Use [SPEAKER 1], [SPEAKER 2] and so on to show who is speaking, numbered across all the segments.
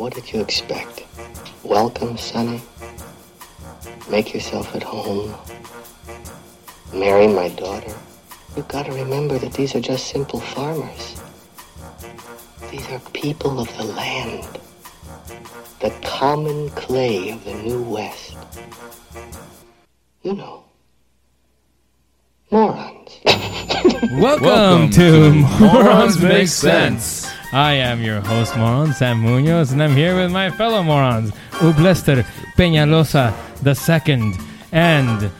[SPEAKER 1] What did you expect? Welcome, Sonny. Make yourself at home. Marry my daughter. You've got to remember that these are just simple farmers. These are people of the land. The common clay of the New West. You know. Morons.
[SPEAKER 2] Welcome, to Morons Make Sense. I am your host, Moron Sam Munoz, and I'm here with my fellow morons, Ublester Peñalosa II, and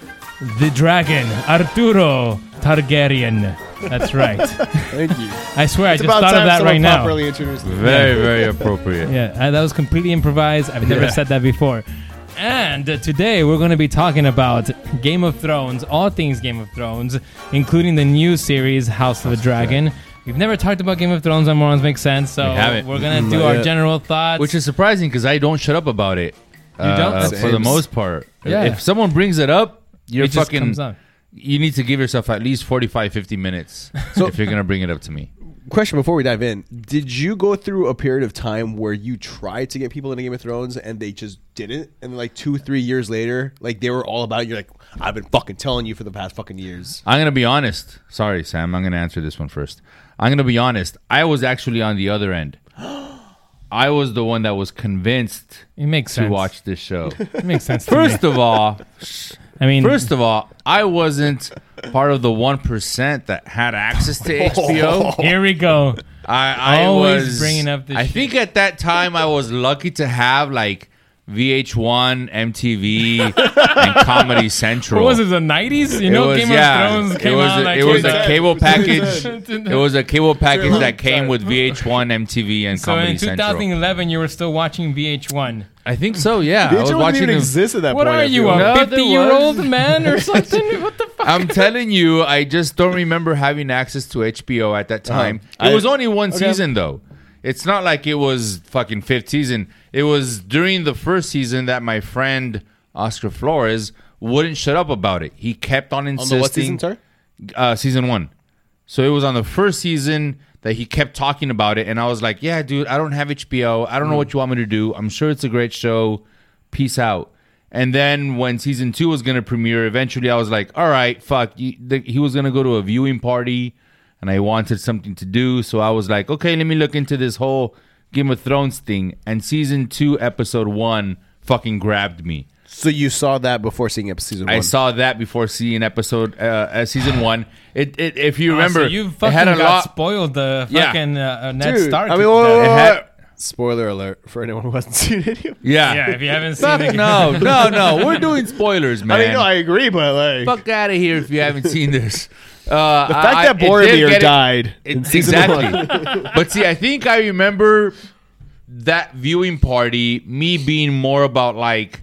[SPEAKER 2] the dragon, Arturo Targaryen. That's right.
[SPEAKER 3] Thank you.
[SPEAKER 2] I swear,
[SPEAKER 3] It's
[SPEAKER 2] I just thought of that right now.
[SPEAKER 3] properly introduced.
[SPEAKER 4] Very, very appropriate.
[SPEAKER 2] Yeah, uh, that was completely improvised. I've never
[SPEAKER 4] Yeah.
[SPEAKER 2] said that before. And uh, today we're going to be talking about Game of Thrones, all things Game of Thrones, including the new series House of the Dragon. We've never talked about Game of Thrones on Morons Make Sense, so
[SPEAKER 4] We haven't.
[SPEAKER 2] we're going to
[SPEAKER 3] Mm,
[SPEAKER 2] do
[SPEAKER 3] not
[SPEAKER 2] our
[SPEAKER 3] yet.
[SPEAKER 2] general thoughts.
[SPEAKER 4] Which is surprising because I don't shut up about it. You
[SPEAKER 2] don't? That's
[SPEAKER 4] for the
[SPEAKER 3] Same.
[SPEAKER 4] most part.
[SPEAKER 2] Yeah.
[SPEAKER 4] If someone brings it up, you're
[SPEAKER 2] it just
[SPEAKER 4] fucking.
[SPEAKER 2] comes up.
[SPEAKER 4] You need to give yourself at least 45, 50 minutes if you're gonna bring it up to me.
[SPEAKER 3] Question before we dive in: Did you go through a period of time where you tried to get people into Game of Thrones and they just didn't, and like two, three years later, like they were all about it? You're like, I've been fucking telling you for the past fucking years.
[SPEAKER 4] I'm gonna be honest. Sorry, Sam. I'm gonna answer this one first. I'm gonna be honest. I was actually on the other end. I was the one that was convinced
[SPEAKER 2] it makes
[SPEAKER 4] to
[SPEAKER 2] sense.
[SPEAKER 4] watch this show.
[SPEAKER 2] It makes sense. to
[SPEAKER 4] First
[SPEAKER 2] me.
[SPEAKER 4] of all,
[SPEAKER 2] I mean,
[SPEAKER 4] First of all, I wasn't part of the one percent that had access to oh. HBO.
[SPEAKER 2] here we go.
[SPEAKER 4] I, I
[SPEAKER 2] Always
[SPEAKER 4] was
[SPEAKER 2] bringing up this
[SPEAKER 4] I
[SPEAKER 2] shit.
[SPEAKER 4] think at that time I was lucky to have like VH1, MTV, and Comedy Central.
[SPEAKER 2] What was it, the 90s? You
[SPEAKER 4] It
[SPEAKER 2] know,
[SPEAKER 4] was-
[SPEAKER 2] Game
[SPEAKER 4] yeah,
[SPEAKER 2] of Thrones came
[SPEAKER 4] it was
[SPEAKER 2] out
[SPEAKER 4] a,
[SPEAKER 2] like
[SPEAKER 4] it was a cable package. it was a cable package that came with VH1, MTV, and
[SPEAKER 2] So
[SPEAKER 4] Comedy Central.
[SPEAKER 2] So in
[SPEAKER 4] Central.
[SPEAKER 2] 2011, you were still watching VH1.
[SPEAKER 4] I think so. Yeah, I
[SPEAKER 3] VH1
[SPEAKER 4] was
[SPEAKER 3] didn't
[SPEAKER 4] watching.
[SPEAKER 3] even
[SPEAKER 4] the-
[SPEAKER 3] exist at that
[SPEAKER 2] What
[SPEAKER 3] point.
[SPEAKER 2] are you, a
[SPEAKER 3] like.
[SPEAKER 4] No, there
[SPEAKER 2] 50 year old
[SPEAKER 4] was.
[SPEAKER 2] man or something? what the fuck?
[SPEAKER 4] I'm telling you, I just don't remember having access to HBO at that time.
[SPEAKER 3] Uh-huh.
[SPEAKER 4] It
[SPEAKER 3] I-
[SPEAKER 4] was only one
[SPEAKER 3] Okay.
[SPEAKER 4] season though. It's not like it was fucking fifth season. It was during the first season that my friend Oscar Flores wouldn't shut up about it. He kept on
[SPEAKER 3] On
[SPEAKER 4] insisting.
[SPEAKER 3] the what season, sorry?
[SPEAKER 4] Uh, season one. So it was on the first season that he kept talking about it, and I was like, "Yeah, dude, I don't have HBO. I don't know what you want me to do. I'm sure it's a great show. Peace out." And then when season two was gonna premiere, eventually I was like, "All right, fuck." He was gonna go to a viewing party, and I wanted something to do, so I was like, "Okay, let me look into this whole Game of Thrones thing." And season two, episode one, fucking grabbed me.
[SPEAKER 3] So you saw that before seeing episode season one?
[SPEAKER 4] I saw that before seeing episode uh, uh, season one. It, it if you remember,
[SPEAKER 2] Oh, so you
[SPEAKER 4] it
[SPEAKER 2] fucking
[SPEAKER 4] had a
[SPEAKER 2] got
[SPEAKER 4] lot.
[SPEAKER 2] spoiled the fucking uh, uh, Ned
[SPEAKER 3] Dude,
[SPEAKER 2] Stark.
[SPEAKER 3] I mean, whoa, whoa, whoa,
[SPEAKER 4] had-
[SPEAKER 3] whoa. spoiler alert for anyone who hasn't seen it.
[SPEAKER 4] yeah,
[SPEAKER 2] yeah, if you haven't seen
[SPEAKER 4] Fuck
[SPEAKER 2] it,
[SPEAKER 4] no, no, no. We're doing spoilers, man.
[SPEAKER 3] I mean, no, I agree, but like
[SPEAKER 4] Fuck out of here if you haven't seen this. Uh,
[SPEAKER 3] the fact that Boromir died in season
[SPEAKER 4] exactly. but see, I think I remember that viewing party. Me being more about like,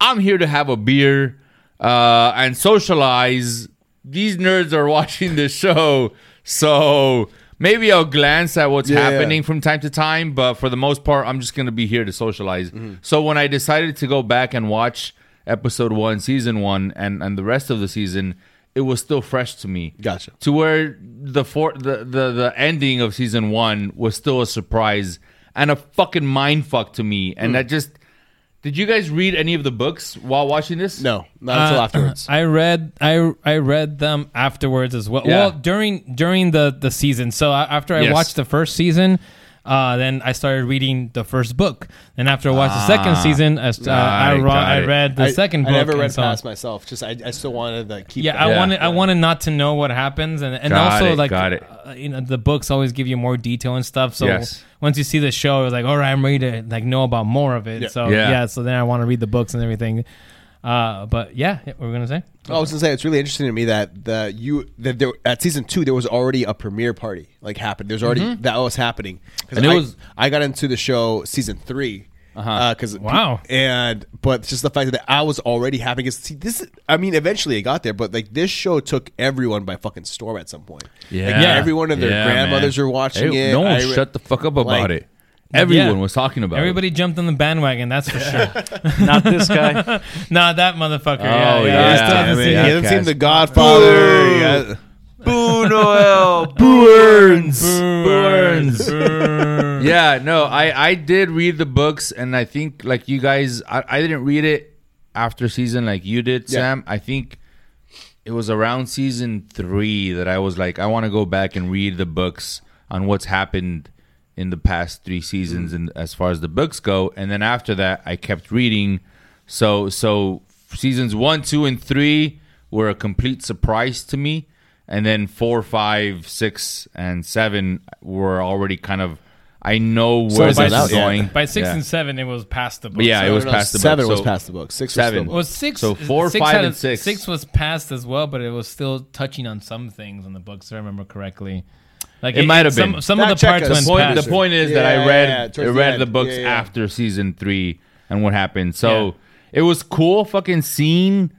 [SPEAKER 4] I'm here to have a beer uh, and socialize. These nerds are watching this show, so maybe I'll glance at what's
[SPEAKER 3] Yeah, yeah.
[SPEAKER 4] happening from time to time. But for the most part, I'm just gonna be here to socialize.
[SPEAKER 3] Mm-hmm.
[SPEAKER 4] So when I decided to go back and watch episode one, season one, and and the rest of the season, it was still fresh to me
[SPEAKER 3] Gotcha.
[SPEAKER 4] to where the for the, the the ending of season one was still a surprise and a fucking mind fuck to me, and that just Did you guys read any of the books while watching this?
[SPEAKER 3] No, not until
[SPEAKER 2] Uh,
[SPEAKER 3] afterwards.
[SPEAKER 2] I read I I read them afterwards as well.
[SPEAKER 4] Yeah.
[SPEAKER 2] Well, during during the the season. So after I
[SPEAKER 4] Yes.
[SPEAKER 2] watched the first season, uh, then I started reading the first book. and after I watched the second
[SPEAKER 4] Ah.
[SPEAKER 2] season, I, uh, I,
[SPEAKER 4] I
[SPEAKER 2] ro- I read the
[SPEAKER 3] I,
[SPEAKER 2] second book.
[SPEAKER 3] I never
[SPEAKER 2] and
[SPEAKER 3] read
[SPEAKER 2] so on.
[SPEAKER 3] past myself. Just I, I still wanted to keep.
[SPEAKER 2] Yeah,
[SPEAKER 3] that.
[SPEAKER 2] I
[SPEAKER 4] Yeah.
[SPEAKER 2] wanted I wanted not to know what happens, and and
[SPEAKER 4] Got
[SPEAKER 2] also
[SPEAKER 4] it,
[SPEAKER 2] like
[SPEAKER 4] got it.
[SPEAKER 2] Uh, you know the books always give you more detail and stuff. So
[SPEAKER 4] Yes.
[SPEAKER 2] once you see the show, it's like all right, I'm ready to like know about more of it.
[SPEAKER 3] Yeah.
[SPEAKER 2] So
[SPEAKER 4] Yeah.
[SPEAKER 2] yeah. so then I want to read the books and everything. Uh, but yeah, what were we're gonna say.
[SPEAKER 3] I was gonna say it's really interesting to me that the you that there at season two there was already a premiere party like happened. There's already that was happening.
[SPEAKER 4] And it
[SPEAKER 3] I,
[SPEAKER 4] was-
[SPEAKER 3] I got into the show season 3
[SPEAKER 4] Uh-huh.
[SPEAKER 3] because
[SPEAKER 2] Wow.
[SPEAKER 3] and but just the fact that I was already having is see this. I mean, eventually it got there, but like this show took everyone by fucking storm at some point. like,
[SPEAKER 4] Yeah.
[SPEAKER 3] every one of their
[SPEAKER 4] Yeah,
[SPEAKER 3] grandmothers
[SPEAKER 4] man.
[SPEAKER 3] were watching it.
[SPEAKER 4] No one
[SPEAKER 3] I
[SPEAKER 4] shut the fuck up about
[SPEAKER 3] like-
[SPEAKER 4] it. Everyone
[SPEAKER 2] Yeah.
[SPEAKER 4] was talking about
[SPEAKER 2] Everybody jumped on the bandwagon, that's for sure.
[SPEAKER 5] Not this guy.
[SPEAKER 2] Nah, that motherfucker.
[SPEAKER 4] Oh,
[SPEAKER 2] yeah, yeah.
[SPEAKER 4] yeah.
[SPEAKER 2] I still
[SPEAKER 3] I
[SPEAKER 2] haven't
[SPEAKER 3] mean,
[SPEAKER 2] seen
[SPEAKER 3] he hasn't seen The Godfather. He has-
[SPEAKER 4] Boo Noel.
[SPEAKER 3] Burns.
[SPEAKER 4] Burns. yeah, no, I I did read the books, and I think like you guys, I, I didn't read it after season like you did,
[SPEAKER 3] Yeah.
[SPEAKER 4] Sam. I think it was around season three that I was like, I want to go back and read the books on what's happened in the past three seasons, and as far as the books go, and then after that, I kept reading. So so seasons one, two, and three were a complete surprise to me, and then four, five, six, and seven were already kind of. I know where
[SPEAKER 3] it's
[SPEAKER 4] this
[SPEAKER 3] out,
[SPEAKER 4] is
[SPEAKER 3] yeah.
[SPEAKER 4] going.
[SPEAKER 2] By six
[SPEAKER 4] Yeah.
[SPEAKER 2] and seven, it was past the book.
[SPEAKER 4] But yeah, it was
[SPEAKER 3] no, no,
[SPEAKER 4] past the book.
[SPEAKER 3] seven was
[SPEAKER 4] So-
[SPEAKER 3] past the book. Six
[SPEAKER 4] Seven.
[SPEAKER 3] was
[SPEAKER 2] Well,
[SPEAKER 3] still.
[SPEAKER 2] six.
[SPEAKER 4] So four,
[SPEAKER 2] six
[SPEAKER 4] five,
[SPEAKER 2] had-
[SPEAKER 4] and six.
[SPEAKER 2] Six was passed as well, but it was still touching on some things in the books. If I remember correctly. Like
[SPEAKER 4] It might have
[SPEAKER 2] some,
[SPEAKER 4] been.
[SPEAKER 2] Some of the
[SPEAKER 3] check
[SPEAKER 2] parts
[SPEAKER 3] us.
[SPEAKER 2] went
[SPEAKER 4] the point,
[SPEAKER 2] past.
[SPEAKER 4] the point is that
[SPEAKER 3] Yeah,
[SPEAKER 4] I read
[SPEAKER 3] yeah,
[SPEAKER 4] I
[SPEAKER 3] towards the
[SPEAKER 4] read
[SPEAKER 3] end.
[SPEAKER 4] the books
[SPEAKER 3] Yeah, yeah.
[SPEAKER 4] after season three and what happened. So
[SPEAKER 2] Yeah.
[SPEAKER 4] it was cool fucking seeing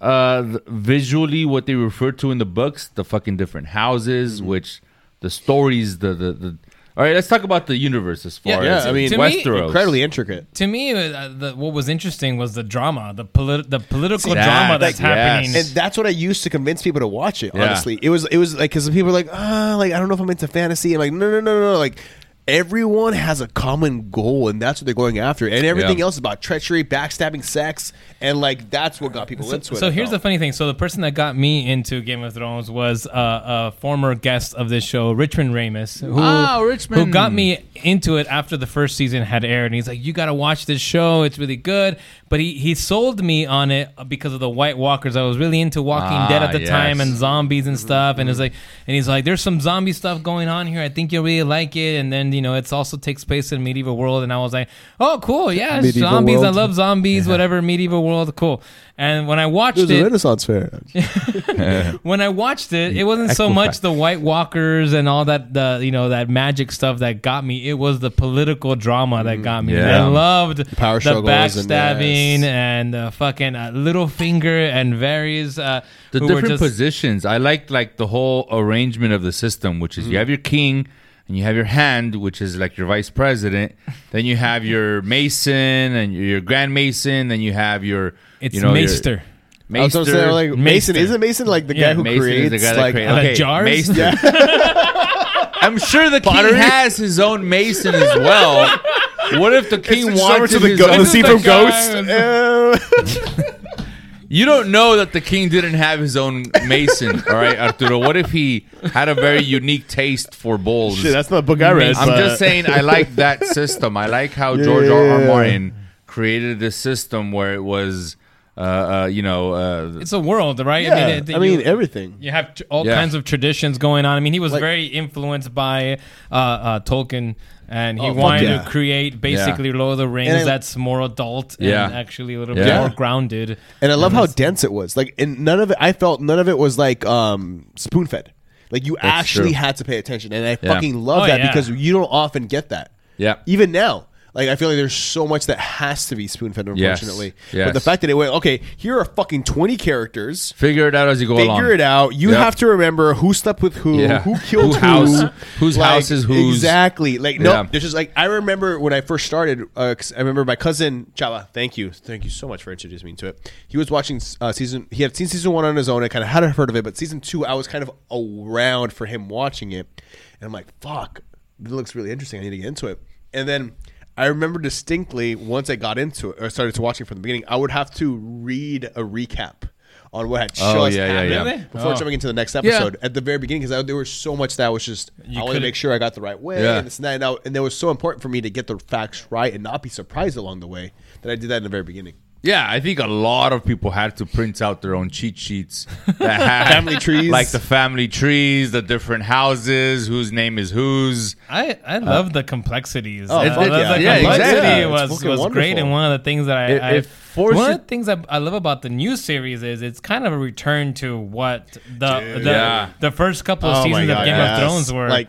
[SPEAKER 4] uh th- visually what they refer to in the books, the fucking different houses,
[SPEAKER 3] Mm-hmm.
[SPEAKER 4] which the stories, the the, the all right, let's talk about the universe as far
[SPEAKER 2] Yeah,
[SPEAKER 4] as
[SPEAKER 3] yeah, I mean,
[SPEAKER 2] To me-
[SPEAKER 4] Westeros.
[SPEAKER 3] incredibly intricate.
[SPEAKER 2] to me, uh, the, what was interesting was the drama, the polit- the political
[SPEAKER 4] that,
[SPEAKER 2] drama that's
[SPEAKER 4] like,
[SPEAKER 2] happening.
[SPEAKER 4] yes.
[SPEAKER 3] and that's what I used to convince people to watch it.
[SPEAKER 4] Yeah.
[SPEAKER 3] Honestly, it was it was like because people were like, ah, like I don't know if I'm into fantasy. I'm like, no, no, no, no, no. Like everyone has a common goal, and that's what they're going after. And everything
[SPEAKER 4] Yeah.
[SPEAKER 3] else is about treachery, backstabbing, sex, and like that's what got people
[SPEAKER 2] So,
[SPEAKER 3] into it.
[SPEAKER 2] so here's the funny thing. So the person that got me into Game of Thrones was uh, a former guest of this show, Richmond Ramus, who,
[SPEAKER 4] Oh, Richmond.
[SPEAKER 2] who got me into it after the first season had aired. And he's like, "You got to watch this show; it's really good." But he he sold me on it because of the White Walkers. I was really into Walking
[SPEAKER 4] Ah,
[SPEAKER 2] Dead at the
[SPEAKER 4] yes.
[SPEAKER 2] time and zombies and stuff. And it's like, and he's like, "There's some zombie stuff going on here. I think you'll really like it." And then you know, it's also takes place in medieval world. And I was like, "Oh, cool, yeah,
[SPEAKER 3] Medieval
[SPEAKER 2] zombies. I
[SPEAKER 3] world.
[SPEAKER 2] love zombies. Whatever, medieval world, cool." And when I watched
[SPEAKER 3] It was a Renaissance fair.
[SPEAKER 2] when I watched it, it wasn't so much the White Walkers and all that the you know that magic stuff that got me. It was the political drama that got me.
[SPEAKER 4] Yeah.
[SPEAKER 2] I loved
[SPEAKER 3] power
[SPEAKER 2] the
[SPEAKER 3] struggles and,
[SPEAKER 2] backstabbing
[SPEAKER 3] yes.
[SPEAKER 2] and the fucking uh, Littlefinger and various uh,
[SPEAKER 4] the different
[SPEAKER 2] just-
[SPEAKER 4] positions. I liked like the whole arrangement of the system, which is you have your king and you have your hand, which is like your vice president. then you have your mason and your grand mason. Then you have your
[SPEAKER 2] It's
[SPEAKER 4] you know, your-
[SPEAKER 2] Maester.
[SPEAKER 3] I was gonna say, like Mason,
[SPEAKER 2] Maester.
[SPEAKER 3] isn't Mason like the
[SPEAKER 2] Yeah,
[SPEAKER 3] guy who
[SPEAKER 4] Mason is
[SPEAKER 3] creates
[SPEAKER 4] the guy that
[SPEAKER 3] like
[SPEAKER 4] created- okay,
[SPEAKER 2] jars?
[SPEAKER 4] Maester. I'm sure the king
[SPEAKER 3] Pottery?
[SPEAKER 4] has his own mason as well. What if the king
[SPEAKER 3] It's
[SPEAKER 4] wanted
[SPEAKER 3] to the, go-
[SPEAKER 4] own?
[SPEAKER 3] the scene
[SPEAKER 2] This
[SPEAKER 3] from
[SPEAKER 2] is
[SPEAKER 3] Ghost.
[SPEAKER 2] Guy-
[SPEAKER 4] You don't know that the king didn't have his own mason, all right, Arturo. What if he had a very unique taste for bowls?
[SPEAKER 3] Shit, that's not the book I read.
[SPEAKER 4] I'm
[SPEAKER 3] but-
[SPEAKER 4] just saying, I like that system. I like how
[SPEAKER 3] Yeah,
[SPEAKER 4] George
[SPEAKER 3] yeah,
[SPEAKER 4] R. R. Martin created this system where it was, uh, uh, you know, uh,
[SPEAKER 2] It's a world, right?
[SPEAKER 3] yeah,
[SPEAKER 2] it-
[SPEAKER 3] I mean
[SPEAKER 2] you-
[SPEAKER 3] everything.
[SPEAKER 2] You have t- all
[SPEAKER 4] Yeah.
[SPEAKER 2] kinds of traditions going on. I mean, he was
[SPEAKER 3] Like-
[SPEAKER 2] very influenced by uh, uh, Tolkien, and he
[SPEAKER 3] Oh,
[SPEAKER 2] wanted
[SPEAKER 3] yeah.
[SPEAKER 2] to create basically Lord of the Rings
[SPEAKER 3] And I-
[SPEAKER 2] that's more adult and
[SPEAKER 4] Yeah.
[SPEAKER 2] actually a little
[SPEAKER 4] Yeah.
[SPEAKER 2] bit more grounded.
[SPEAKER 3] And I love how dense it was. Like, and none of it. I felt none of it was like um, spoon fed. Like you
[SPEAKER 4] That's
[SPEAKER 3] actually
[SPEAKER 4] true.
[SPEAKER 3] had to pay attention, and I
[SPEAKER 4] Yeah.
[SPEAKER 3] fucking love
[SPEAKER 2] Oh,
[SPEAKER 3] that
[SPEAKER 2] yeah.
[SPEAKER 3] because you don't often get that.
[SPEAKER 4] Yeah.
[SPEAKER 3] Even now, like I feel like there's so much that has to be spoon fed, unfortunately.
[SPEAKER 4] Yes.
[SPEAKER 3] But the fact that it went okay, here are fucking twenty characters.
[SPEAKER 4] figure it out as you go
[SPEAKER 3] Figure
[SPEAKER 4] along.
[SPEAKER 3] Figure it out. You
[SPEAKER 4] Yep.
[SPEAKER 3] have to remember who slept with who,
[SPEAKER 4] Yeah.
[SPEAKER 3] who killed
[SPEAKER 4] Who house- whose
[SPEAKER 3] Like,
[SPEAKER 4] house is whose.
[SPEAKER 3] Exactly. Like no,
[SPEAKER 4] Yeah.
[SPEAKER 3] there's just like I remember when I first started. Uh, 'cause I remember my cousin Chava. Thank you, thank you so much for introducing me to it. He was watching uh, season. He had seen season one on his own. I kind of hadn't heard of it, but season two, I was kind of around for him watching it, and I'm like, fuck, it looks really interesting. I need to get into it. And then I remember distinctly once I got into it or started to watching from the beginning, I would have to read a recap on what had
[SPEAKER 4] Oh,
[SPEAKER 3] just
[SPEAKER 4] yeah, yeah,
[SPEAKER 3] happened
[SPEAKER 4] yeah.
[SPEAKER 2] Really?
[SPEAKER 3] before
[SPEAKER 2] Oh.
[SPEAKER 3] jumping into the next episode at the very beginning because there was so much that was just I want to make sure I got the right way
[SPEAKER 4] Yeah.
[SPEAKER 3] and this and that and, I, and it was so important for me to get the facts right and not be surprised along the way that I did that in the very beginning.
[SPEAKER 4] Yeah, I think a lot of people had to print out their own cheat sheets that had
[SPEAKER 3] Family trees.
[SPEAKER 4] like the family trees, the different houses, whose name is whose.
[SPEAKER 2] I, I love the complexities.
[SPEAKER 3] Oh,
[SPEAKER 2] Uh,
[SPEAKER 3] fuck
[SPEAKER 2] the,
[SPEAKER 3] yeah.
[SPEAKER 2] the
[SPEAKER 4] Yeah,
[SPEAKER 2] complexity
[SPEAKER 4] exactly. Yeah,
[SPEAKER 3] it's
[SPEAKER 2] was,
[SPEAKER 3] fucking
[SPEAKER 2] was great, and one of the things that I,
[SPEAKER 4] It-
[SPEAKER 2] I
[SPEAKER 4] it forces-
[SPEAKER 2] one of the things I, I love about the new series is it's kind of a return to what the the,
[SPEAKER 4] Yeah.
[SPEAKER 2] the first couple of
[SPEAKER 3] Oh my
[SPEAKER 2] seasons of Game
[SPEAKER 3] yes.
[SPEAKER 2] of Thrones were.
[SPEAKER 3] Like-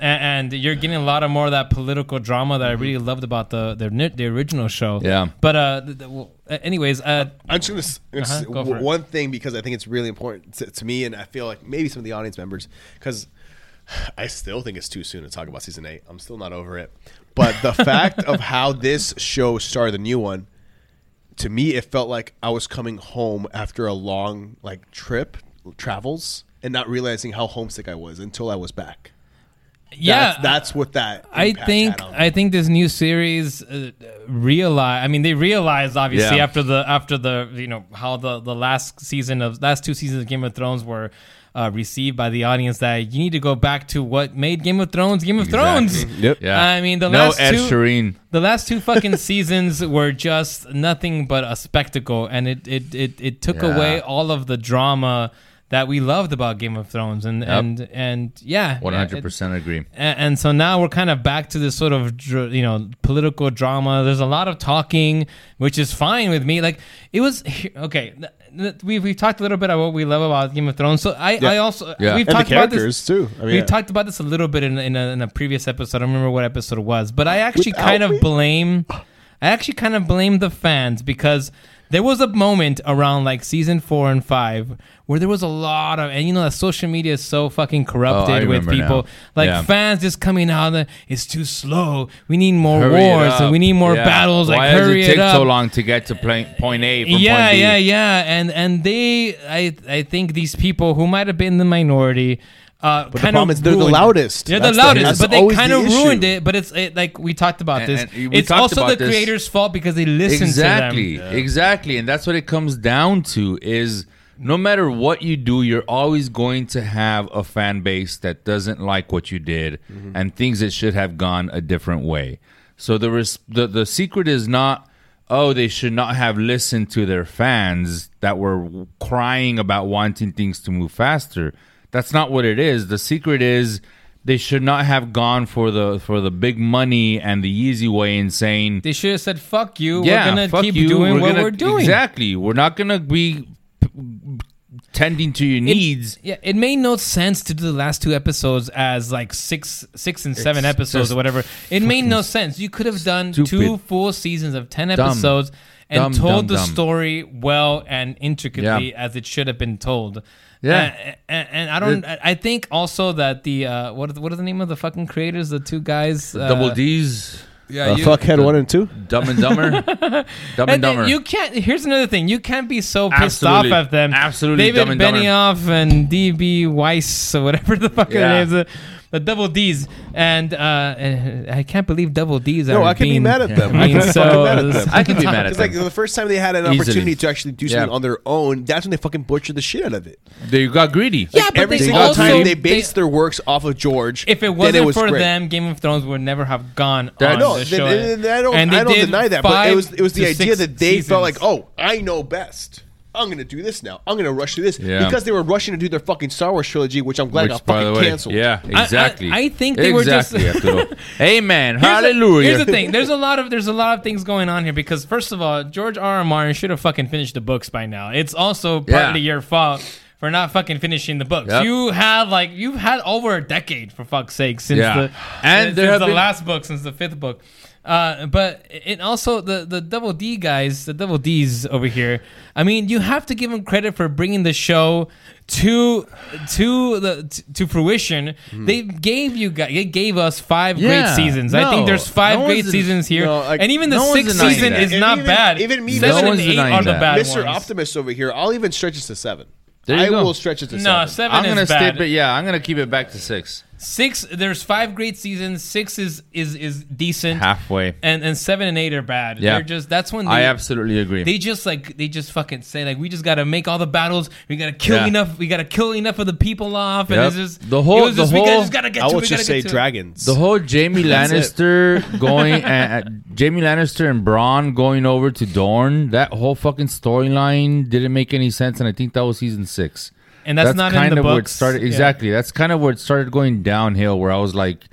[SPEAKER 2] and, and you're getting a lot of more of that political drama that I really loved about the the, the original show.
[SPEAKER 4] Yeah.
[SPEAKER 2] But uh, the, the, well, uh, anyways, uh,
[SPEAKER 3] I'm just gonna s- gonna s-
[SPEAKER 2] Uh-huh, go
[SPEAKER 3] w-
[SPEAKER 2] for it.
[SPEAKER 3] one thing because I think it's really important to, to me, and I feel like maybe some of the audience members because I still think it's too soon to talk about season eight. I'm still not over it, but the fact of how this show started, the new one, to me, it felt like I was coming home after a long like trip, travels, and not realizing how homesick I was until I was back.
[SPEAKER 2] Yeah,
[SPEAKER 3] that's, that's what that.
[SPEAKER 2] I think
[SPEAKER 3] had on.
[SPEAKER 2] I think this new series uh, realize. I mean, they realized obviously
[SPEAKER 4] Yeah.
[SPEAKER 2] after the after the you know how the the last season of last two seasons of Game of Thrones were. Uh, received by the audience that you need to go back to what made Game of Thrones Game of Thrones.
[SPEAKER 3] Yep.
[SPEAKER 4] Yeah,
[SPEAKER 2] I mean, the
[SPEAKER 4] no
[SPEAKER 2] last
[SPEAKER 4] Ed
[SPEAKER 2] two-
[SPEAKER 4] Sheeran.
[SPEAKER 2] The last two fucking seasons were just nothing but a spectacle, and it it it, it took
[SPEAKER 4] Yeah.
[SPEAKER 2] away all of the drama that we loved about Game of Thrones, and and and yeah,
[SPEAKER 4] one hundred percent agree.
[SPEAKER 2] and, and so now we're kind of back to this sort of you know political drama. There's a lot of talking, which is fine with me. Like it was okay. th- th- We we talked a little bit about what we love about Game of Thrones. So I I also
[SPEAKER 4] Yeah.
[SPEAKER 2] we've
[SPEAKER 3] And the
[SPEAKER 2] talked about this
[SPEAKER 3] characters, too. I mean,
[SPEAKER 2] we
[SPEAKER 3] yeah.
[SPEAKER 2] talked about this a little bit in in a, in a previous episode. I don't remember what episode it was, but I actually
[SPEAKER 3] Without
[SPEAKER 2] kind of
[SPEAKER 3] me?
[SPEAKER 2] blame. I actually kind of blame the fans because there was a moment around like season four and five where there was a lot of, and you know, that social media is so fucking corrupted with people.
[SPEAKER 4] now.
[SPEAKER 2] Like
[SPEAKER 4] Yeah.
[SPEAKER 2] fans just coming out, that it's too slow. We need more
[SPEAKER 4] Hurry
[SPEAKER 2] wars and we need more
[SPEAKER 4] Yeah.
[SPEAKER 2] battles. Like
[SPEAKER 4] Why
[SPEAKER 2] hurry
[SPEAKER 4] does it take
[SPEAKER 2] up.
[SPEAKER 4] so long to get to point, point A from
[SPEAKER 2] yeah,
[SPEAKER 4] point B?
[SPEAKER 2] yeah, yeah, and and they, I, I think these people who might have been the minority. Uh,
[SPEAKER 3] But the
[SPEAKER 2] kind
[SPEAKER 3] problem
[SPEAKER 2] of
[SPEAKER 3] is they're the
[SPEAKER 2] ruined-
[SPEAKER 3] loudest.
[SPEAKER 2] They're
[SPEAKER 3] That's
[SPEAKER 2] the
[SPEAKER 3] the-
[SPEAKER 2] loudest,
[SPEAKER 3] that's
[SPEAKER 2] but they
[SPEAKER 3] always
[SPEAKER 2] kind
[SPEAKER 3] the
[SPEAKER 2] of ruined
[SPEAKER 3] issue.
[SPEAKER 2] it. But it's it, like we talked about
[SPEAKER 4] And-
[SPEAKER 2] this.
[SPEAKER 4] and
[SPEAKER 2] it's also
[SPEAKER 4] about
[SPEAKER 2] the
[SPEAKER 4] this.
[SPEAKER 2] creators' fault because they listen
[SPEAKER 4] exactly,
[SPEAKER 2] to them.
[SPEAKER 4] exactly, and that's what it comes down to. Is no matter what you do, you're always going to have a fan base that doesn't like what you did
[SPEAKER 2] Mm-hmm.
[SPEAKER 4] and thinks it should have gone a different way. So the res- the the secret is not. Oh, they should not have listened to their fans that were crying about wanting things to move faster. That's not what it is. The secret is they should not have gone for the for the big money and the easy way and saying
[SPEAKER 2] They should have said, "Fuck you.
[SPEAKER 4] yeah,
[SPEAKER 2] we're gonna
[SPEAKER 4] fuck
[SPEAKER 2] keep
[SPEAKER 4] you.
[SPEAKER 2] doing what
[SPEAKER 4] gonna-
[SPEAKER 2] we're doing."
[SPEAKER 4] Exactly. We're not gonna be p- tending to your
[SPEAKER 2] It-
[SPEAKER 4] needs.
[SPEAKER 2] yeah, it made no sense to do the last two episodes as like six, six and seven
[SPEAKER 4] It's
[SPEAKER 2] episodes or whatever. It made no sense. You could have done two full seasons of ten episodes and
[SPEAKER 4] Dumb,
[SPEAKER 2] told
[SPEAKER 4] dumb,
[SPEAKER 2] the
[SPEAKER 4] dumb.
[SPEAKER 2] story well and intricately
[SPEAKER 4] Yeah.
[SPEAKER 2] as it should have been told.
[SPEAKER 4] Yeah.
[SPEAKER 2] Uh, and, and I don't. I think also that the uh, what are, what are the name of the fucking creators? The two guys. Uh,
[SPEAKER 4] Double D's.
[SPEAKER 2] Yeah,
[SPEAKER 3] Uh,
[SPEAKER 2] you-
[SPEAKER 3] fuckhead one and two.
[SPEAKER 4] Dumb and Dumber. Dumb and
[SPEAKER 2] And
[SPEAKER 4] Dumber.
[SPEAKER 2] you can't. Here's another thing. You can't be so pissed
[SPEAKER 4] Absolutely.
[SPEAKER 2] off at them.
[SPEAKER 4] Absolutely
[SPEAKER 2] David
[SPEAKER 4] Dumb and Dumber.
[SPEAKER 2] Benioff and DB Weiss or whatever the fuck
[SPEAKER 4] Yeah.
[SPEAKER 2] their names are. The double D's and uh, uh, I can't believe double D's.
[SPEAKER 3] No,
[SPEAKER 2] are
[SPEAKER 3] I can be mad at them.
[SPEAKER 2] I
[SPEAKER 3] I
[SPEAKER 2] mean,
[SPEAKER 3] can be
[SPEAKER 2] so
[SPEAKER 3] mad at them.
[SPEAKER 4] I can be mad at
[SPEAKER 3] It's
[SPEAKER 4] them.
[SPEAKER 3] like the first time they had an
[SPEAKER 4] Easily.
[SPEAKER 3] opportunity to actually do something
[SPEAKER 4] Yeah.
[SPEAKER 3] on their own, that's when they fucking butchered the shit out of it.
[SPEAKER 4] they got greedy.
[SPEAKER 2] Yeah, but
[SPEAKER 3] Every single
[SPEAKER 2] also-
[SPEAKER 3] time they
[SPEAKER 2] they-
[SPEAKER 3] based their works off of George.
[SPEAKER 2] If it wasn't
[SPEAKER 3] was
[SPEAKER 2] for
[SPEAKER 3] great.
[SPEAKER 2] them, Game of Thrones would never have gone
[SPEAKER 4] That-
[SPEAKER 2] on
[SPEAKER 3] no,
[SPEAKER 2] the
[SPEAKER 3] th-
[SPEAKER 2] show.
[SPEAKER 3] th- th- I don't,
[SPEAKER 2] And they
[SPEAKER 3] I don't deny that, but it was it was the idea that they felt like, oh, I know best. I'm gonna do this now. I'm gonna rush through this
[SPEAKER 4] Yeah.
[SPEAKER 3] because they were rushing to do their fucking Star Wars trilogy, which I'm glad
[SPEAKER 4] Which,
[SPEAKER 3] got fucking
[SPEAKER 4] way,
[SPEAKER 3] canceled.
[SPEAKER 4] yeah,
[SPEAKER 2] I-
[SPEAKER 4] exactly.
[SPEAKER 2] I think they were just-
[SPEAKER 4] exactly, Arturo. Amen.
[SPEAKER 2] Here's the-
[SPEAKER 4] Hallelujah.
[SPEAKER 2] here's the thing. There's a lot of there's a lot of things going on here because first of all, George R. R. Martin should have fucking finished the books by now. It's also
[SPEAKER 4] Yeah.
[SPEAKER 2] partly your fault for not fucking finishing the books.
[SPEAKER 4] Yep.
[SPEAKER 2] You had like you've had over a decade for fuck's sake since
[SPEAKER 4] Yeah.
[SPEAKER 2] the
[SPEAKER 4] And
[SPEAKER 2] since
[SPEAKER 4] there have
[SPEAKER 2] the
[SPEAKER 4] been-
[SPEAKER 2] last book since the fifth book. Uh, but it also the the double D guys, the double D's over here. I mean, you have to give them credit for bringing the show to to the to fruition. They gave you guys, they gave us five.
[SPEAKER 4] Yeah,
[SPEAKER 2] great seasons. I think there's five
[SPEAKER 4] no
[SPEAKER 2] great seasons here,
[SPEAKER 3] no, like,
[SPEAKER 2] and even the
[SPEAKER 4] no
[SPEAKER 2] sixth season
[SPEAKER 4] that.
[SPEAKER 2] is
[SPEAKER 3] And
[SPEAKER 2] not
[SPEAKER 3] even-
[SPEAKER 2] bad.
[SPEAKER 3] even me,
[SPEAKER 2] seven
[SPEAKER 4] no
[SPEAKER 2] and eight
[SPEAKER 4] denying
[SPEAKER 2] are the
[SPEAKER 4] that.
[SPEAKER 2] bad
[SPEAKER 3] Mr.
[SPEAKER 2] ones.
[SPEAKER 3] Optimist over here, I'll even stretch it to seven.
[SPEAKER 4] There you
[SPEAKER 3] I
[SPEAKER 4] go.
[SPEAKER 3] will stretch it to
[SPEAKER 2] No,
[SPEAKER 3] seven.
[SPEAKER 2] seven
[SPEAKER 4] I'm gonna
[SPEAKER 2] is
[SPEAKER 4] stay,
[SPEAKER 2] bad.
[SPEAKER 4] but yeah, I'm gonna keep it back to six.
[SPEAKER 2] Six. There's five great seasons. Six is is is decent.
[SPEAKER 4] Halfway.
[SPEAKER 2] And and seven and eight are bad.
[SPEAKER 4] Yeah.
[SPEAKER 2] They're just that's when they,
[SPEAKER 4] I absolutely agree.
[SPEAKER 2] They just like they just fucking say like we just gotta make all the battles. We gotta kill
[SPEAKER 4] Yeah.
[SPEAKER 2] enough. We gotta kill enough of the people off. And
[SPEAKER 4] Yep.
[SPEAKER 2] it's just
[SPEAKER 4] The whole-
[SPEAKER 2] It was just,
[SPEAKER 4] the
[SPEAKER 2] we gotta-
[SPEAKER 4] whole-
[SPEAKER 2] just gotta get
[SPEAKER 3] I
[SPEAKER 2] to.
[SPEAKER 3] will just say
[SPEAKER 2] get to.
[SPEAKER 3] dragons.
[SPEAKER 4] The whole
[SPEAKER 3] Jaime
[SPEAKER 4] Lannister going, uh, Jaime Lannister and Bronn going over to Dorne. That whole fucking storyline didn't make any sense, and I think that was season six.
[SPEAKER 2] And that's not in
[SPEAKER 4] kind
[SPEAKER 2] the
[SPEAKER 4] of where it
[SPEAKER 2] books.
[SPEAKER 4] started.
[SPEAKER 2] Yeah.
[SPEAKER 4] Exactly, that's kind of where it started going downhill. Where I was like,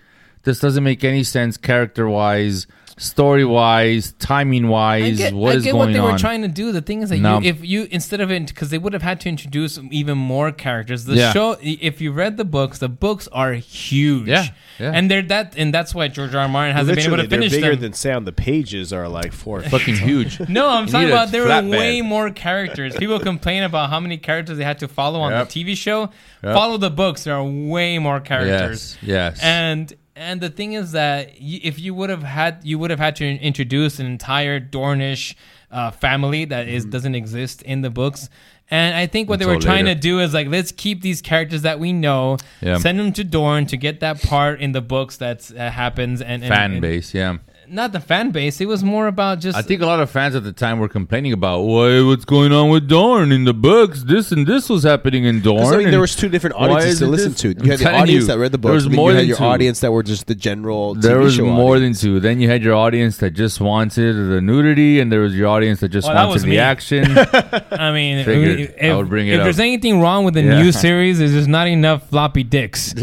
[SPEAKER 4] this doesn't make any sense character wise, story wise, timing
[SPEAKER 2] I
[SPEAKER 4] wise.
[SPEAKER 2] get,
[SPEAKER 4] what
[SPEAKER 2] I
[SPEAKER 4] is
[SPEAKER 2] get
[SPEAKER 4] going
[SPEAKER 2] what they
[SPEAKER 4] on?
[SPEAKER 2] were trying to do. The thing is that
[SPEAKER 4] No.
[SPEAKER 2] you, if you instead of it, because they would have had to introduce even more characters. The
[SPEAKER 4] Yeah.
[SPEAKER 2] show, if you read the books, the books are huge.
[SPEAKER 4] Yeah, yeah.
[SPEAKER 2] and they're that, and that's why George R. R. Martin hasn't been able
[SPEAKER 3] Literally,
[SPEAKER 2] to
[SPEAKER 3] they're
[SPEAKER 2] finish
[SPEAKER 3] bigger
[SPEAKER 2] them.
[SPEAKER 3] than say on the pages are like four.
[SPEAKER 4] fucking huge.
[SPEAKER 2] No, I'm
[SPEAKER 4] You
[SPEAKER 2] talking
[SPEAKER 4] need a
[SPEAKER 2] about there were
[SPEAKER 4] flatbed.
[SPEAKER 2] way more characters. People complain about how many characters they had to follow on
[SPEAKER 4] Yep.
[SPEAKER 2] the TV show.
[SPEAKER 4] Yep.
[SPEAKER 2] Follow the books. There are way more characters.
[SPEAKER 4] Yes, yes.
[SPEAKER 2] And and the thing is that y- if you would have had you would have had to introduce an entire Dornish uh, family that is doesn't exist in the books. And I think what they were trying
[SPEAKER 4] later.
[SPEAKER 2] to do is like let's keep these characters that we know,
[SPEAKER 4] Yeah.
[SPEAKER 2] send them to Dorne to get that part in the books that's, that happens and, and
[SPEAKER 4] fan
[SPEAKER 2] and-
[SPEAKER 4] base, yeah.
[SPEAKER 2] Not the fan base. It was more about just
[SPEAKER 4] I think a lot of fans at the time were complaining about why what's going on with Dorne in the books. This and this was happening in
[SPEAKER 3] Dorne. I mean, there was two different audiences to listen
[SPEAKER 4] this?
[SPEAKER 3] to. You had the audience
[SPEAKER 4] you,
[SPEAKER 3] that read the books.
[SPEAKER 4] there
[SPEAKER 3] books,
[SPEAKER 4] was more
[SPEAKER 3] you had
[SPEAKER 4] than
[SPEAKER 3] your
[SPEAKER 4] two.
[SPEAKER 3] audience that were just the general. TV
[SPEAKER 4] There was
[SPEAKER 3] show
[SPEAKER 4] more
[SPEAKER 3] audience.
[SPEAKER 4] than two. Then you had your audience that just wanted the nudity, and there was your audience that just
[SPEAKER 2] Well, that
[SPEAKER 4] wanted
[SPEAKER 2] was
[SPEAKER 4] the
[SPEAKER 2] me.
[SPEAKER 4] action.
[SPEAKER 2] I mean,
[SPEAKER 4] Figured
[SPEAKER 2] if,
[SPEAKER 4] I would bring it
[SPEAKER 2] if
[SPEAKER 4] up.
[SPEAKER 2] there's anything wrong with the
[SPEAKER 4] Yeah.
[SPEAKER 2] new series, is there's not enough floppy dicks. we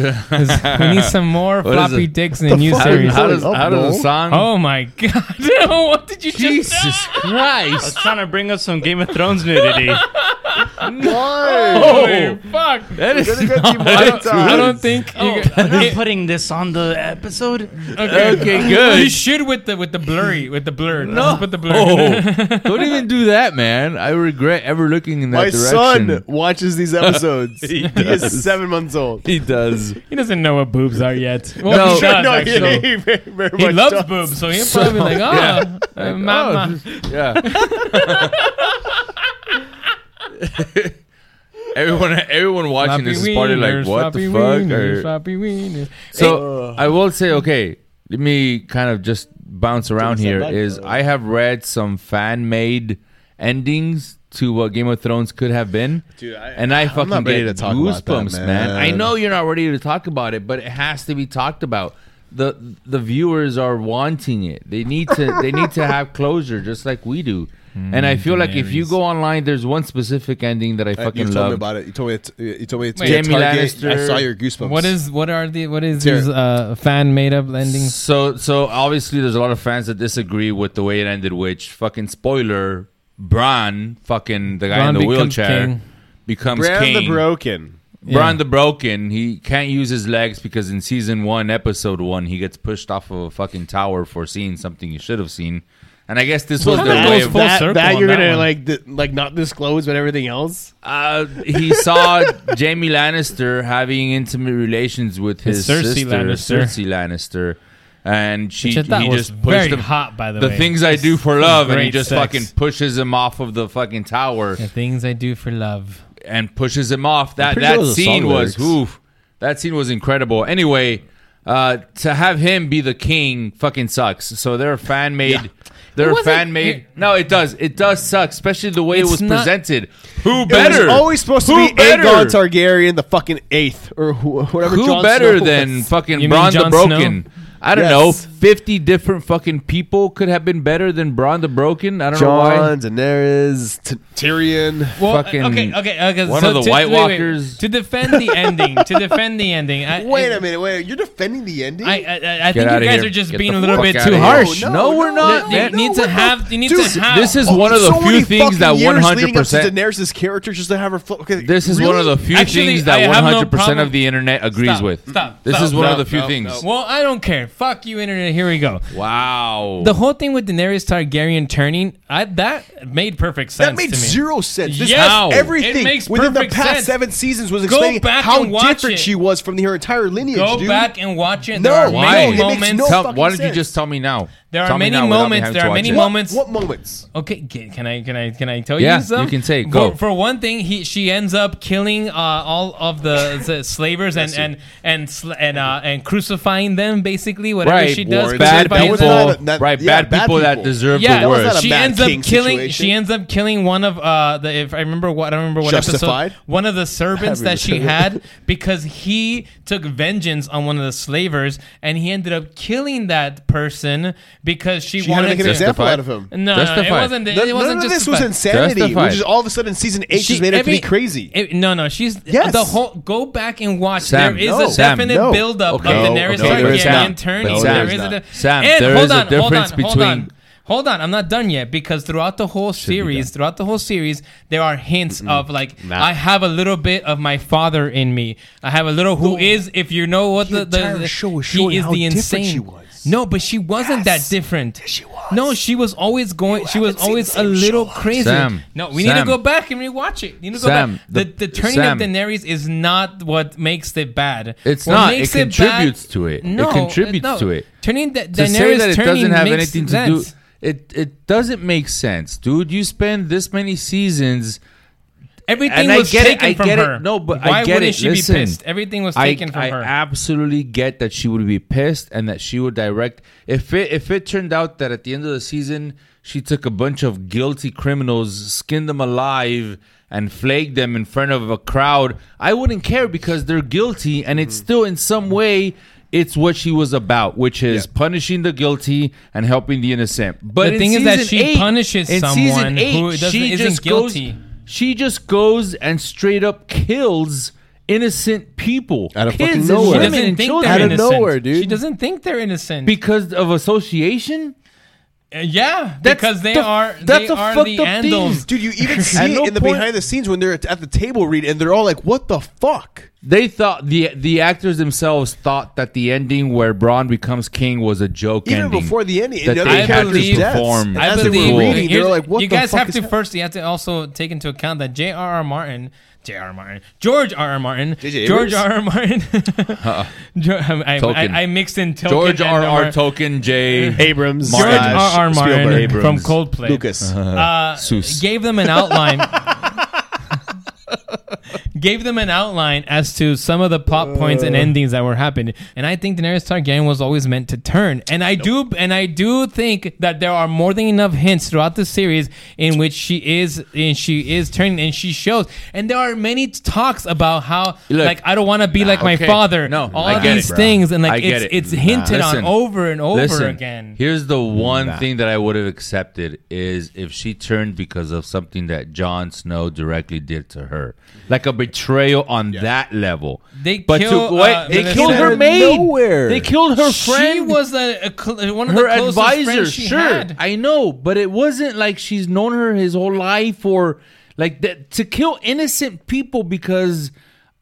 [SPEAKER 2] need some more
[SPEAKER 4] What is
[SPEAKER 2] floppy dicks in the new series.
[SPEAKER 4] how does, how does the oh, song?
[SPEAKER 2] oh Oh my god! what did you just?
[SPEAKER 4] Jesus Christ!
[SPEAKER 5] I was trying to bring up some Game of Thrones nudity.
[SPEAKER 2] Oh fuck!
[SPEAKER 4] That is
[SPEAKER 3] Gonna get
[SPEAKER 4] not-
[SPEAKER 3] demonetized.
[SPEAKER 2] I don't think.
[SPEAKER 5] Oh,
[SPEAKER 2] you,
[SPEAKER 5] I'm not putting this on the episode.
[SPEAKER 2] okay.
[SPEAKER 4] Okay, good.
[SPEAKER 2] You should with the with the blurry with the blur.
[SPEAKER 4] No,
[SPEAKER 2] put the blur.
[SPEAKER 4] Oh, don't even do that, man. I regret ever looking in that
[SPEAKER 3] My
[SPEAKER 4] direction.
[SPEAKER 3] son watches these episodes. he,
[SPEAKER 4] does.
[SPEAKER 3] is seven months old.
[SPEAKER 4] He does.
[SPEAKER 2] he doesn't know what boobs are yet.
[SPEAKER 4] No.
[SPEAKER 2] He does
[SPEAKER 3] no,
[SPEAKER 2] actually.
[SPEAKER 3] he, he very, very
[SPEAKER 2] He
[SPEAKER 3] much
[SPEAKER 2] loves
[SPEAKER 3] does.
[SPEAKER 2] boobs, so he'll probably be like, oh,
[SPEAKER 4] yeah.
[SPEAKER 2] uh, mama.
[SPEAKER 4] Yeah. everyone, everyone watching this is probably like, "What the fuck?"
[SPEAKER 2] Wieners,
[SPEAKER 4] Or-
[SPEAKER 2] floppy wieners.
[SPEAKER 4] so I will say, okay, let me kind of just bounce around
[SPEAKER 3] step
[SPEAKER 4] here.
[SPEAKER 3] back,
[SPEAKER 4] Is
[SPEAKER 3] though.
[SPEAKER 4] I have read some fan made endings to what Game of Thrones could have been,
[SPEAKER 3] Dude, I-
[SPEAKER 4] and I
[SPEAKER 3] I'm
[SPEAKER 4] fucking
[SPEAKER 3] not ready
[SPEAKER 4] get
[SPEAKER 3] to talk about that,
[SPEAKER 4] goosebumps, man. I know you're not ready to talk about it, but it has to be talked about. the The viewers are wanting it. They need to. they need to have closure, just like we do. And I feel like if you go online, there's one specific ending that I
[SPEAKER 3] Uh,
[SPEAKER 4] fucking
[SPEAKER 3] you told
[SPEAKER 4] love.
[SPEAKER 3] me about it. You told me. It's, you told me it's
[SPEAKER 2] Wait,
[SPEAKER 3] Jaime
[SPEAKER 4] Lannister-
[SPEAKER 3] I saw your goosebumps.
[SPEAKER 2] What is what are the what is
[SPEAKER 3] Here.
[SPEAKER 2] his uh, fan made up endings?
[SPEAKER 4] So, so obviously, there's a lot of fans that disagree with the way it ended. Which fucking spoiler, Bran, fucking the guy
[SPEAKER 2] Bran
[SPEAKER 4] in the
[SPEAKER 2] becomes
[SPEAKER 4] wheelchair,
[SPEAKER 2] king.
[SPEAKER 4] becomes
[SPEAKER 3] Bran
[SPEAKER 4] king.
[SPEAKER 3] the Broken?
[SPEAKER 4] Bran
[SPEAKER 2] Yeah.
[SPEAKER 4] the Broken. He can't use his legs because in season one, episode one, he gets pushed off of a fucking tower for seeing something he should have seen. And I guess this was
[SPEAKER 2] kinda
[SPEAKER 4] their way
[SPEAKER 2] goes
[SPEAKER 4] of
[SPEAKER 2] full
[SPEAKER 3] that,
[SPEAKER 2] circle
[SPEAKER 3] that
[SPEAKER 2] on
[SPEAKER 3] you're
[SPEAKER 2] that
[SPEAKER 3] gonna
[SPEAKER 2] one.
[SPEAKER 3] like di- like not disclose, but everything else.
[SPEAKER 4] Uh, he saw Jaime Lannister having intimate relations with his
[SPEAKER 2] Cersei
[SPEAKER 4] sister,
[SPEAKER 2] Lannister.
[SPEAKER 4] Cersei Lannister, and she
[SPEAKER 2] Which I thought
[SPEAKER 4] he
[SPEAKER 2] was
[SPEAKER 4] just pushed
[SPEAKER 2] very
[SPEAKER 4] him.
[SPEAKER 2] hot, by the, way.
[SPEAKER 4] the
[SPEAKER 2] way.
[SPEAKER 4] things I do for love, and he
[SPEAKER 2] Great
[SPEAKER 4] just
[SPEAKER 2] sex.
[SPEAKER 4] fucking pushes him off of the fucking tower
[SPEAKER 2] The things I do for love.
[SPEAKER 4] and pushes him off. That
[SPEAKER 3] pretty
[SPEAKER 4] that
[SPEAKER 3] sure those are
[SPEAKER 4] scene
[SPEAKER 3] song
[SPEAKER 4] was
[SPEAKER 3] lyrics.
[SPEAKER 4] oof. That scene was incredible. Anyway, uh, to have him be the king fucking sucks. So they're fan made. They're fan made. No, it does. It does suck, especially the way it
[SPEAKER 2] It's
[SPEAKER 4] was
[SPEAKER 2] not-
[SPEAKER 4] presented. Who
[SPEAKER 3] It
[SPEAKER 4] better?
[SPEAKER 3] was always supposed to
[SPEAKER 4] Who
[SPEAKER 3] be
[SPEAKER 4] better?
[SPEAKER 3] Aegon Targaryen, the fucking eighth, or wh- whatever.
[SPEAKER 4] Who
[SPEAKER 3] Jon
[SPEAKER 4] better
[SPEAKER 3] Snow
[SPEAKER 4] than
[SPEAKER 3] was.
[SPEAKER 4] fucking
[SPEAKER 2] You mean
[SPEAKER 4] Braun the
[SPEAKER 2] Jon
[SPEAKER 4] Broken?
[SPEAKER 2] Snow?
[SPEAKER 4] I don't
[SPEAKER 3] Yes.
[SPEAKER 4] know. Fifty different fucking people could have been better than Braun the Broken. I don't know why.
[SPEAKER 3] Jon, Daenerys, T- Tyrion.
[SPEAKER 2] Well, uh,
[SPEAKER 4] Fucking
[SPEAKER 2] okay, okay, uh, okay.
[SPEAKER 4] one
[SPEAKER 2] so
[SPEAKER 4] of the
[SPEAKER 2] to,
[SPEAKER 4] White
[SPEAKER 2] wait, wait.
[SPEAKER 4] Walkers.
[SPEAKER 2] to defend the ending. To defend the ending. I,
[SPEAKER 3] Wait a minute, wait. You're defending the ending?
[SPEAKER 2] I, I, I think you
[SPEAKER 4] outta
[SPEAKER 2] guys
[SPEAKER 4] here.
[SPEAKER 2] are just
[SPEAKER 4] Get
[SPEAKER 2] being
[SPEAKER 4] the
[SPEAKER 2] a little
[SPEAKER 4] fuck
[SPEAKER 2] bit
[SPEAKER 4] outta
[SPEAKER 2] too
[SPEAKER 4] here.
[SPEAKER 2] harsh.
[SPEAKER 3] No,
[SPEAKER 4] No,
[SPEAKER 3] no,
[SPEAKER 4] we're not.
[SPEAKER 2] You
[SPEAKER 4] man.
[SPEAKER 2] need to
[SPEAKER 3] we're
[SPEAKER 2] have. You need
[SPEAKER 3] Dude,
[SPEAKER 2] to have.
[SPEAKER 4] this is
[SPEAKER 3] Oh,
[SPEAKER 4] one of the
[SPEAKER 3] so
[SPEAKER 4] few
[SPEAKER 3] many
[SPEAKER 4] things that
[SPEAKER 3] years leading up to
[SPEAKER 4] 100%.
[SPEAKER 3] Daenerys' character just to have her. Fl- okay,
[SPEAKER 4] This is one of the few
[SPEAKER 2] Actually,
[SPEAKER 4] things
[SPEAKER 2] I
[SPEAKER 4] that
[SPEAKER 2] have no
[SPEAKER 4] 100%
[SPEAKER 2] problem-
[SPEAKER 4] of the internet agrees
[SPEAKER 2] Stop,
[SPEAKER 4] with.
[SPEAKER 2] stop,
[SPEAKER 4] This
[SPEAKER 2] stop.
[SPEAKER 4] is one of the few
[SPEAKER 3] no,
[SPEAKER 4] things.
[SPEAKER 3] no.
[SPEAKER 2] Well, I don't care. Fuck you, internet here we go.
[SPEAKER 4] Wow.
[SPEAKER 2] The whole thing with Daenerys Targaryen turning, I, that made perfect sense.
[SPEAKER 3] That made
[SPEAKER 2] to me.
[SPEAKER 3] zero sense. This
[SPEAKER 2] Yes,
[SPEAKER 3] has everything
[SPEAKER 2] it makes
[SPEAKER 3] within the past
[SPEAKER 2] sense.
[SPEAKER 3] seven seasons was
[SPEAKER 2] Go
[SPEAKER 3] explaining
[SPEAKER 2] back
[SPEAKER 3] how different
[SPEAKER 2] it.
[SPEAKER 3] she was from her entire lineage.
[SPEAKER 2] Go
[SPEAKER 3] dude.
[SPEAKER 2] back and watch it.
[SPEAKER 3] No,
[SPEAKER 2] there are
[SPEAKER 3] why?
[SPEAKER 2] many
[SPEAKER 3] It makes
[SPEAKER 2] moments.
[SPEAKER 3] no
[SPEAKER 4] Tell-
[SPEAKER 3] fucking
[SPEAKER 4] why don't you just tell me now?
[SPEAKER 2] There are
[SPEAKER 4] Tell me
[SPEAKER 2] many
[SPEAKER 4] now without me
[SPEAKER 2] moments.
[SPEAKER 4] having
[SPEAKER 2] There
[SPEAKER 4] to
[SPEAKER 2] are
[SPEAKER 4] watch
[SPEAKER 2] many
[SPEAKER 4] it.
[SPEAKER 2] moments.
[SPEAKER 3] What moments?
[SPEAKER 2] Okay, ca- can I can I can I tell
[SPEAKER 4] Yeah,
[SPEAKER 2] you some?
[SPEAKER 4] you can say, go.
[SPEAKER 2] For, one thing, he she ends up killing uh, all of the, the slavers and and and sl- and uh, and crucifying them basically. Whatever
[SPEAKER 4] Right,
[SPEAKER 2] she does,
[SPEAKER 3] Warren.
[SPEAKER 4] bad
[SPEAKER 3] That was
[SPEAKER 4] people,
[SPEAKER 3] not a- that-
[SPEAKER 4] right?
[SPEAKER 3] yeah,
[SPEAKER 4] bad,
[SPEAKER 3] bad
[SPEAKER 4] people that
[SPEAKER 3] people.
[SPEAKER 4] deserve
[SPEAKER 2] Yeah,
[SPEAKER 4] the
[SPEAKER 3] was not
[SPEAKER 4] worst.
[SPEAKER 3] a
[SPEAKER 2] she
[SPEAKER 3] Mad
[SPEAKER 2] ends up
[SPEAKER 3] King
[SPEAKER 2] killing.
[SPEAKER 3] situation.
[SPEAKER 2] She ends up killing one of uh the if I remember what I don't remember what
[SPEAKER 3] Justified?
[SPEAKER 2] episode one of the servants that she had because he took vengeance on one of the slavers and he ended up killing that person because she,
[SPEAKER 3] She had to
[SPEAKER 2] wanted
[SPEAKER 3] make an
[SPEAKER 2] to.
[SPEAKER 3] example
[SPEAKER 4] Justified.
[SPEAKER 3] out of him.
[SPEAKER 2] No, no, it wasn't. It,
[SPEAKER 3] None-
[SPEAKER 2] wasn't
[SPEAKER 3] none of this was insanity,
[SPEAKER 4] Justified.
[SPEAKER 3] which is all of a sudden season eight
[SPEAKER 2] She-
[SPEAKER 3] just made everything
[SPEAKER 2] every-
[SPEAKER 3] crazy.
[SPEAKER 2] it- no, no, she's
[SPEAKER 3] Yes.
[SPEAKER 2] the whole. Go back and watch.
[SPEAKER 4] Sam,
[SPEAKER 2] there is
[SPEAKER 4] no.
[SPEAKER 2] a
[SPEAKER 4] Sam,
[SPEAKER 2] definite
[SPEAKER 3] no.
[SPEAKER 2] buildup
[SPEAKER 4] Okay.
[SPEAKER 2] of
[SPEAKER 4] No,
[SPEAKER 2] Daenerys
[SPEAKER 3] okay, there is
[SPEAKER 2] Targaryen
[SPEAKER 3] not.
[SPEAKER 2] turning.
[SPEAKER 3] No,
[SPEAKER 2] there
[SPEAKER 3] there is
[SPEAKER 2] is
[SPEAKER 3] not.
[SPEAKER 2] a
[SPEAKER 4] Sam,
[SPEAKER 2] and
[SPEAKER 4] there
[SPEAKER 2] hold
[SPEAKER 4] is a
[SPEAKER 2] on, hold
[SPEAKER 4] difference
[SPEAKER 2] hold on.
[SPEAKER 4] between-
[SPEAKER 2] Hold on, I'm not done yet because throughout the whole series, throughout the whole series, there are hints of like
[SPEAKER 3] Nah.
[SPEAKER 2] I have a little bit of my father in me. I have a little who is, if you know what
[SPEAKER 3] The
[SPEAKER 2] the, the,
[SPEAKER 3] entire
[SPEAKER 2] the-
[SPEAKER 3] show was
[SPEAKER 2] he is
[SPEAKER 3] how
[SPEAKER 2] the
[SPEAKER 3] different
[SPEAKER 2] insane.
[SPEAKER 3] she was.
[SPEAKER 2] No, but she wasn't
[SPEAKER 3] Yes.
[SPEAKER 2] that different.
[SPEAKER 3] Yes, she was.
[SPEAKER 2] No, she was always going. she was always a little crazy.
[SPEAKER 4] Sam,
[SPEAKER 2] no, we need to go back and rewatch it. You need to go
[SPEAKER 4] Sam,
[SPEAKER 2] back. The,
[SPEAKER 4] the-
[SPEAKER 2] the turning
[SPEAKER 4] Sam.
[SPEAKER 2] of Daenerys is not what makes it bad.
[SPEAKER 4] It's
[SPEAKER 2] What
[SPEAKER 4] not. It
[SPEAKER 2] makes
[SPEAKER 4] contributes
[SPEAKER 2] bad-
[SPEAKER 4] to it. It
[SPEAKER 2] No,
[SPEAKER 4] contributes
[SPEAKER 2] no.
[SPEAKER 4] to it.
[SPEAKER 2] Turning da-
[SPEAKER 4] to
[SPEAKER 2] Daenerys
[SPEAKER 4] say that it doesn't have
[SPEAKER 2] makes
[SPEAKER 4] anything to
[SPEAKER 2] sense.
[SPEAKER 4] do it it doesn't make sense dude you spend this many seasons
[SPEAKER 2] Everything
[SPEAKER 4] and I
[SPEAKER 2] was
[SPEAKER 4] get
[SPEAKER 2] taken
[SPEAKER 4] it, I
[SPEAKER 2] from
[SPEAKER 4] get
[SPEAKER 2] her.
[SPEAKER 4] it. No, but
[SPEAKER 2] why
[SPEAKER 4] I get
[SPEAKER 2] wouldn't
[SPEAKER 4] it.
[SPEAKER 2] she
[SPEAKER 4] Listen,
[SPEAKER 2] be pissed? Everything was
[SPEAKER 4] I,
[SPEAKER 2] taken from
[SPEAKER 4] I
[SPEAKER 2] her.
[SPEAKER 4] absolutely get that she would be pissed and that she would direct. If it if it turned out that at the end of the season she took a bunch of guilty criminals, skinned them alive, and flagged them in front of a crowd, I wouldn't care because they're guilty, and it's mm-hmm. still in some way. It's what she was about, which is
[SPEAKER 3] Yeah.
[SPEAKER 4] punishing the guilty and helping the innocent. But
[SPEAKER 2] The thing is that she
[SPEAKER 4] eight-
[SPEAKER 2] punishes someone
[SPEAKER 4] eight,
[SPEAKER 2] who doesn't- isn't
[SPEAKER 4] just goes-
[SPEAKER 2] guilty.
[SPEAKER 4] She just goes and straight up kills innocent people
[SPEAKER 3] Out of
[SPEAKER 4] kids
[SPEAKER 3] fucking
[SPEAKER 4] and
[SPEAKER 3] nowhere.
[SPEAKER 2] she
[SPEAKER 4] women
[SPEAKER 2] doesn't
[SPEAKER 4] and
[SPEAKER 2] think
[SPEAKER 4] children.
[SPEAKER 2] they're
[SPEAKER 3] Out of
[SPEAKER 2] innocent.
[SPEAKER 3] nowhere, dude.
[SPEAKER 2] She doesn't think they're innocent.
[SPEAKER 4] because of association
[SPEAKER 2] Uh, yeah,
[SPEAKER 4] That's
[SPEAKER 2] because they
[SPEAKER 4] the-
[SPEAKER 2] are
[SPEAKER 4] that's
[SPEAKER 2] they
[SPEAKER 4] a
[SPEAKER 2] are
[SPEAKER 4] fucked
[SPEAKER 2] the
[SPEAKER 4] up
[SPEAKER 2] Andals.
[SPEAKER 4] thing.
[SPEAKER 3] Dude, you even see it
[SPEAKER 4] no
[SPEAKER 3] in the
[SPEAKER 4] point-
[SPEAKER 3] behind the scenes when they're at, at the table read and they're all like, "What the fuck?"
[SPEAKER 4] They thought the the actors themselves thought that the ending where Braun becomes king was a joke
[SPEAKER 3] Even
[SPEAKER 4] ending.
[SPEAKER 3] before the ending,
[SPEAKER 4] that
[SPEAKER 3] and
[SPEAKER 4] the
[SPEAKER 3] other
[SPEAKER 2] I
[SPEAKER 3] characters'
[SPEAKER 2] believe-
[SPEAKER 3] deaths.
[SPEAKER 4] perform.
[SPEAKER 2] I
[SPEAKER 3] as they
[SPEAKER 2] believe
[SPEAKER 3] were reading, they're like, "What
[SPEAKER 2] you
[SPEAKER 3] the
[SPEAKER 2] guys
[SPEAKER 3] fuck
[SPEAKER 2] have
[SPEAKER 3] is
[SPEAKER 2] to
[SPEAKER 3] hap-
[SPEAKER 2] first you have to also take into account that J.R.R. Martin J.R.R. Martin George R.R. Martin
[SPEAKER 3] J.J.
[SPEAKER 2] George
[SPEAKER 3] Abrams?
[SPEAKER 2] R.R. Martin Jo- I, I, I, I mixed in Tolkien
[SPEAKER 4] George
[SPEAKER 2] and
[SPEAKER 4] R. R.
[SPEAKER 2] Mar-
[SPEAKER 4] Tolkien, J.
[SPEAKER 3] Abrams,
[SPEAKER 2] George
[SPEAKER 3] slash
[SPEAKER 2] R. R. Martin
[SPEAKER 3] Spielberg.
[SPEAKER 2] from Coldplay
[SPEAKER 3] Lucas.
[SPEAKER 2] uh,
[SPEAKER 4] Seuss.
[SPEAKER 2] gave them an outline. gave them an outline as to some of the plot points and uh. endings that were happening. And I think Daenerys Targaryen was always meant to turn. And I do and I do think that there are more than enough hints throughout the series in which she is and she is turning and she shows. And there are many talks about how
[SPEAKER 4] Look,
[SPEAKER 2] like I don't want to be like my
[SPEAKER 4] okay.
[SPEAKER 2] father.
[SPEAKER 4] No,
[SPEAKER 2] all
[SPEAKER 4] I get
[SPEAKER 2] these
[SPEAKER 4] it, bro.
[SPEAKER 2] things and
[SPEAKER 4] I
[SPEAKER 2] like
[SPEAKER 4] get
[SPEAKER 2] it's
[SPEAKER 4] it.
[SPEAKER 2] it's hinted
[SPEAKER 4] Listen,
[SPEAKER 2] on over and over
[SPEAKER 4] listen,
[SPEAKER 2] again.
[SPEAKER 4] Here's the one
[SPEAKER 3] Nah.
[SPEAKER 4] thing that I would have accepted is if she turned because of something that Jon Snow directly did to her, like a betrayal on that level.
[SPEAKER 2] They
[SPEAKER 4] but
[SPEAKER 2] kill,
[SPEAKER 4] to, wait,
[SPEAKER 2] uh,
[SPEAKER 4] they
[SPEAKER 2] Melissa-
[SPEAKER 4] killed her maid.
[SPEAKER 3] nowhere.
[SPEAKER 4] They killed her friend.
[SPEAKER 2] She was a, a cl- one of
[SPEAKER 4] her
[SPEAKER 2] the closest
[SPEAKER 4] advisor.
[SPEAKER 2] she
[SPEAKER 4] Sure,
[SPEAKER 2] had.
[SPEAKER 4] I know, but it wasn't like she's known her his whole life, or like that to kill innocent people because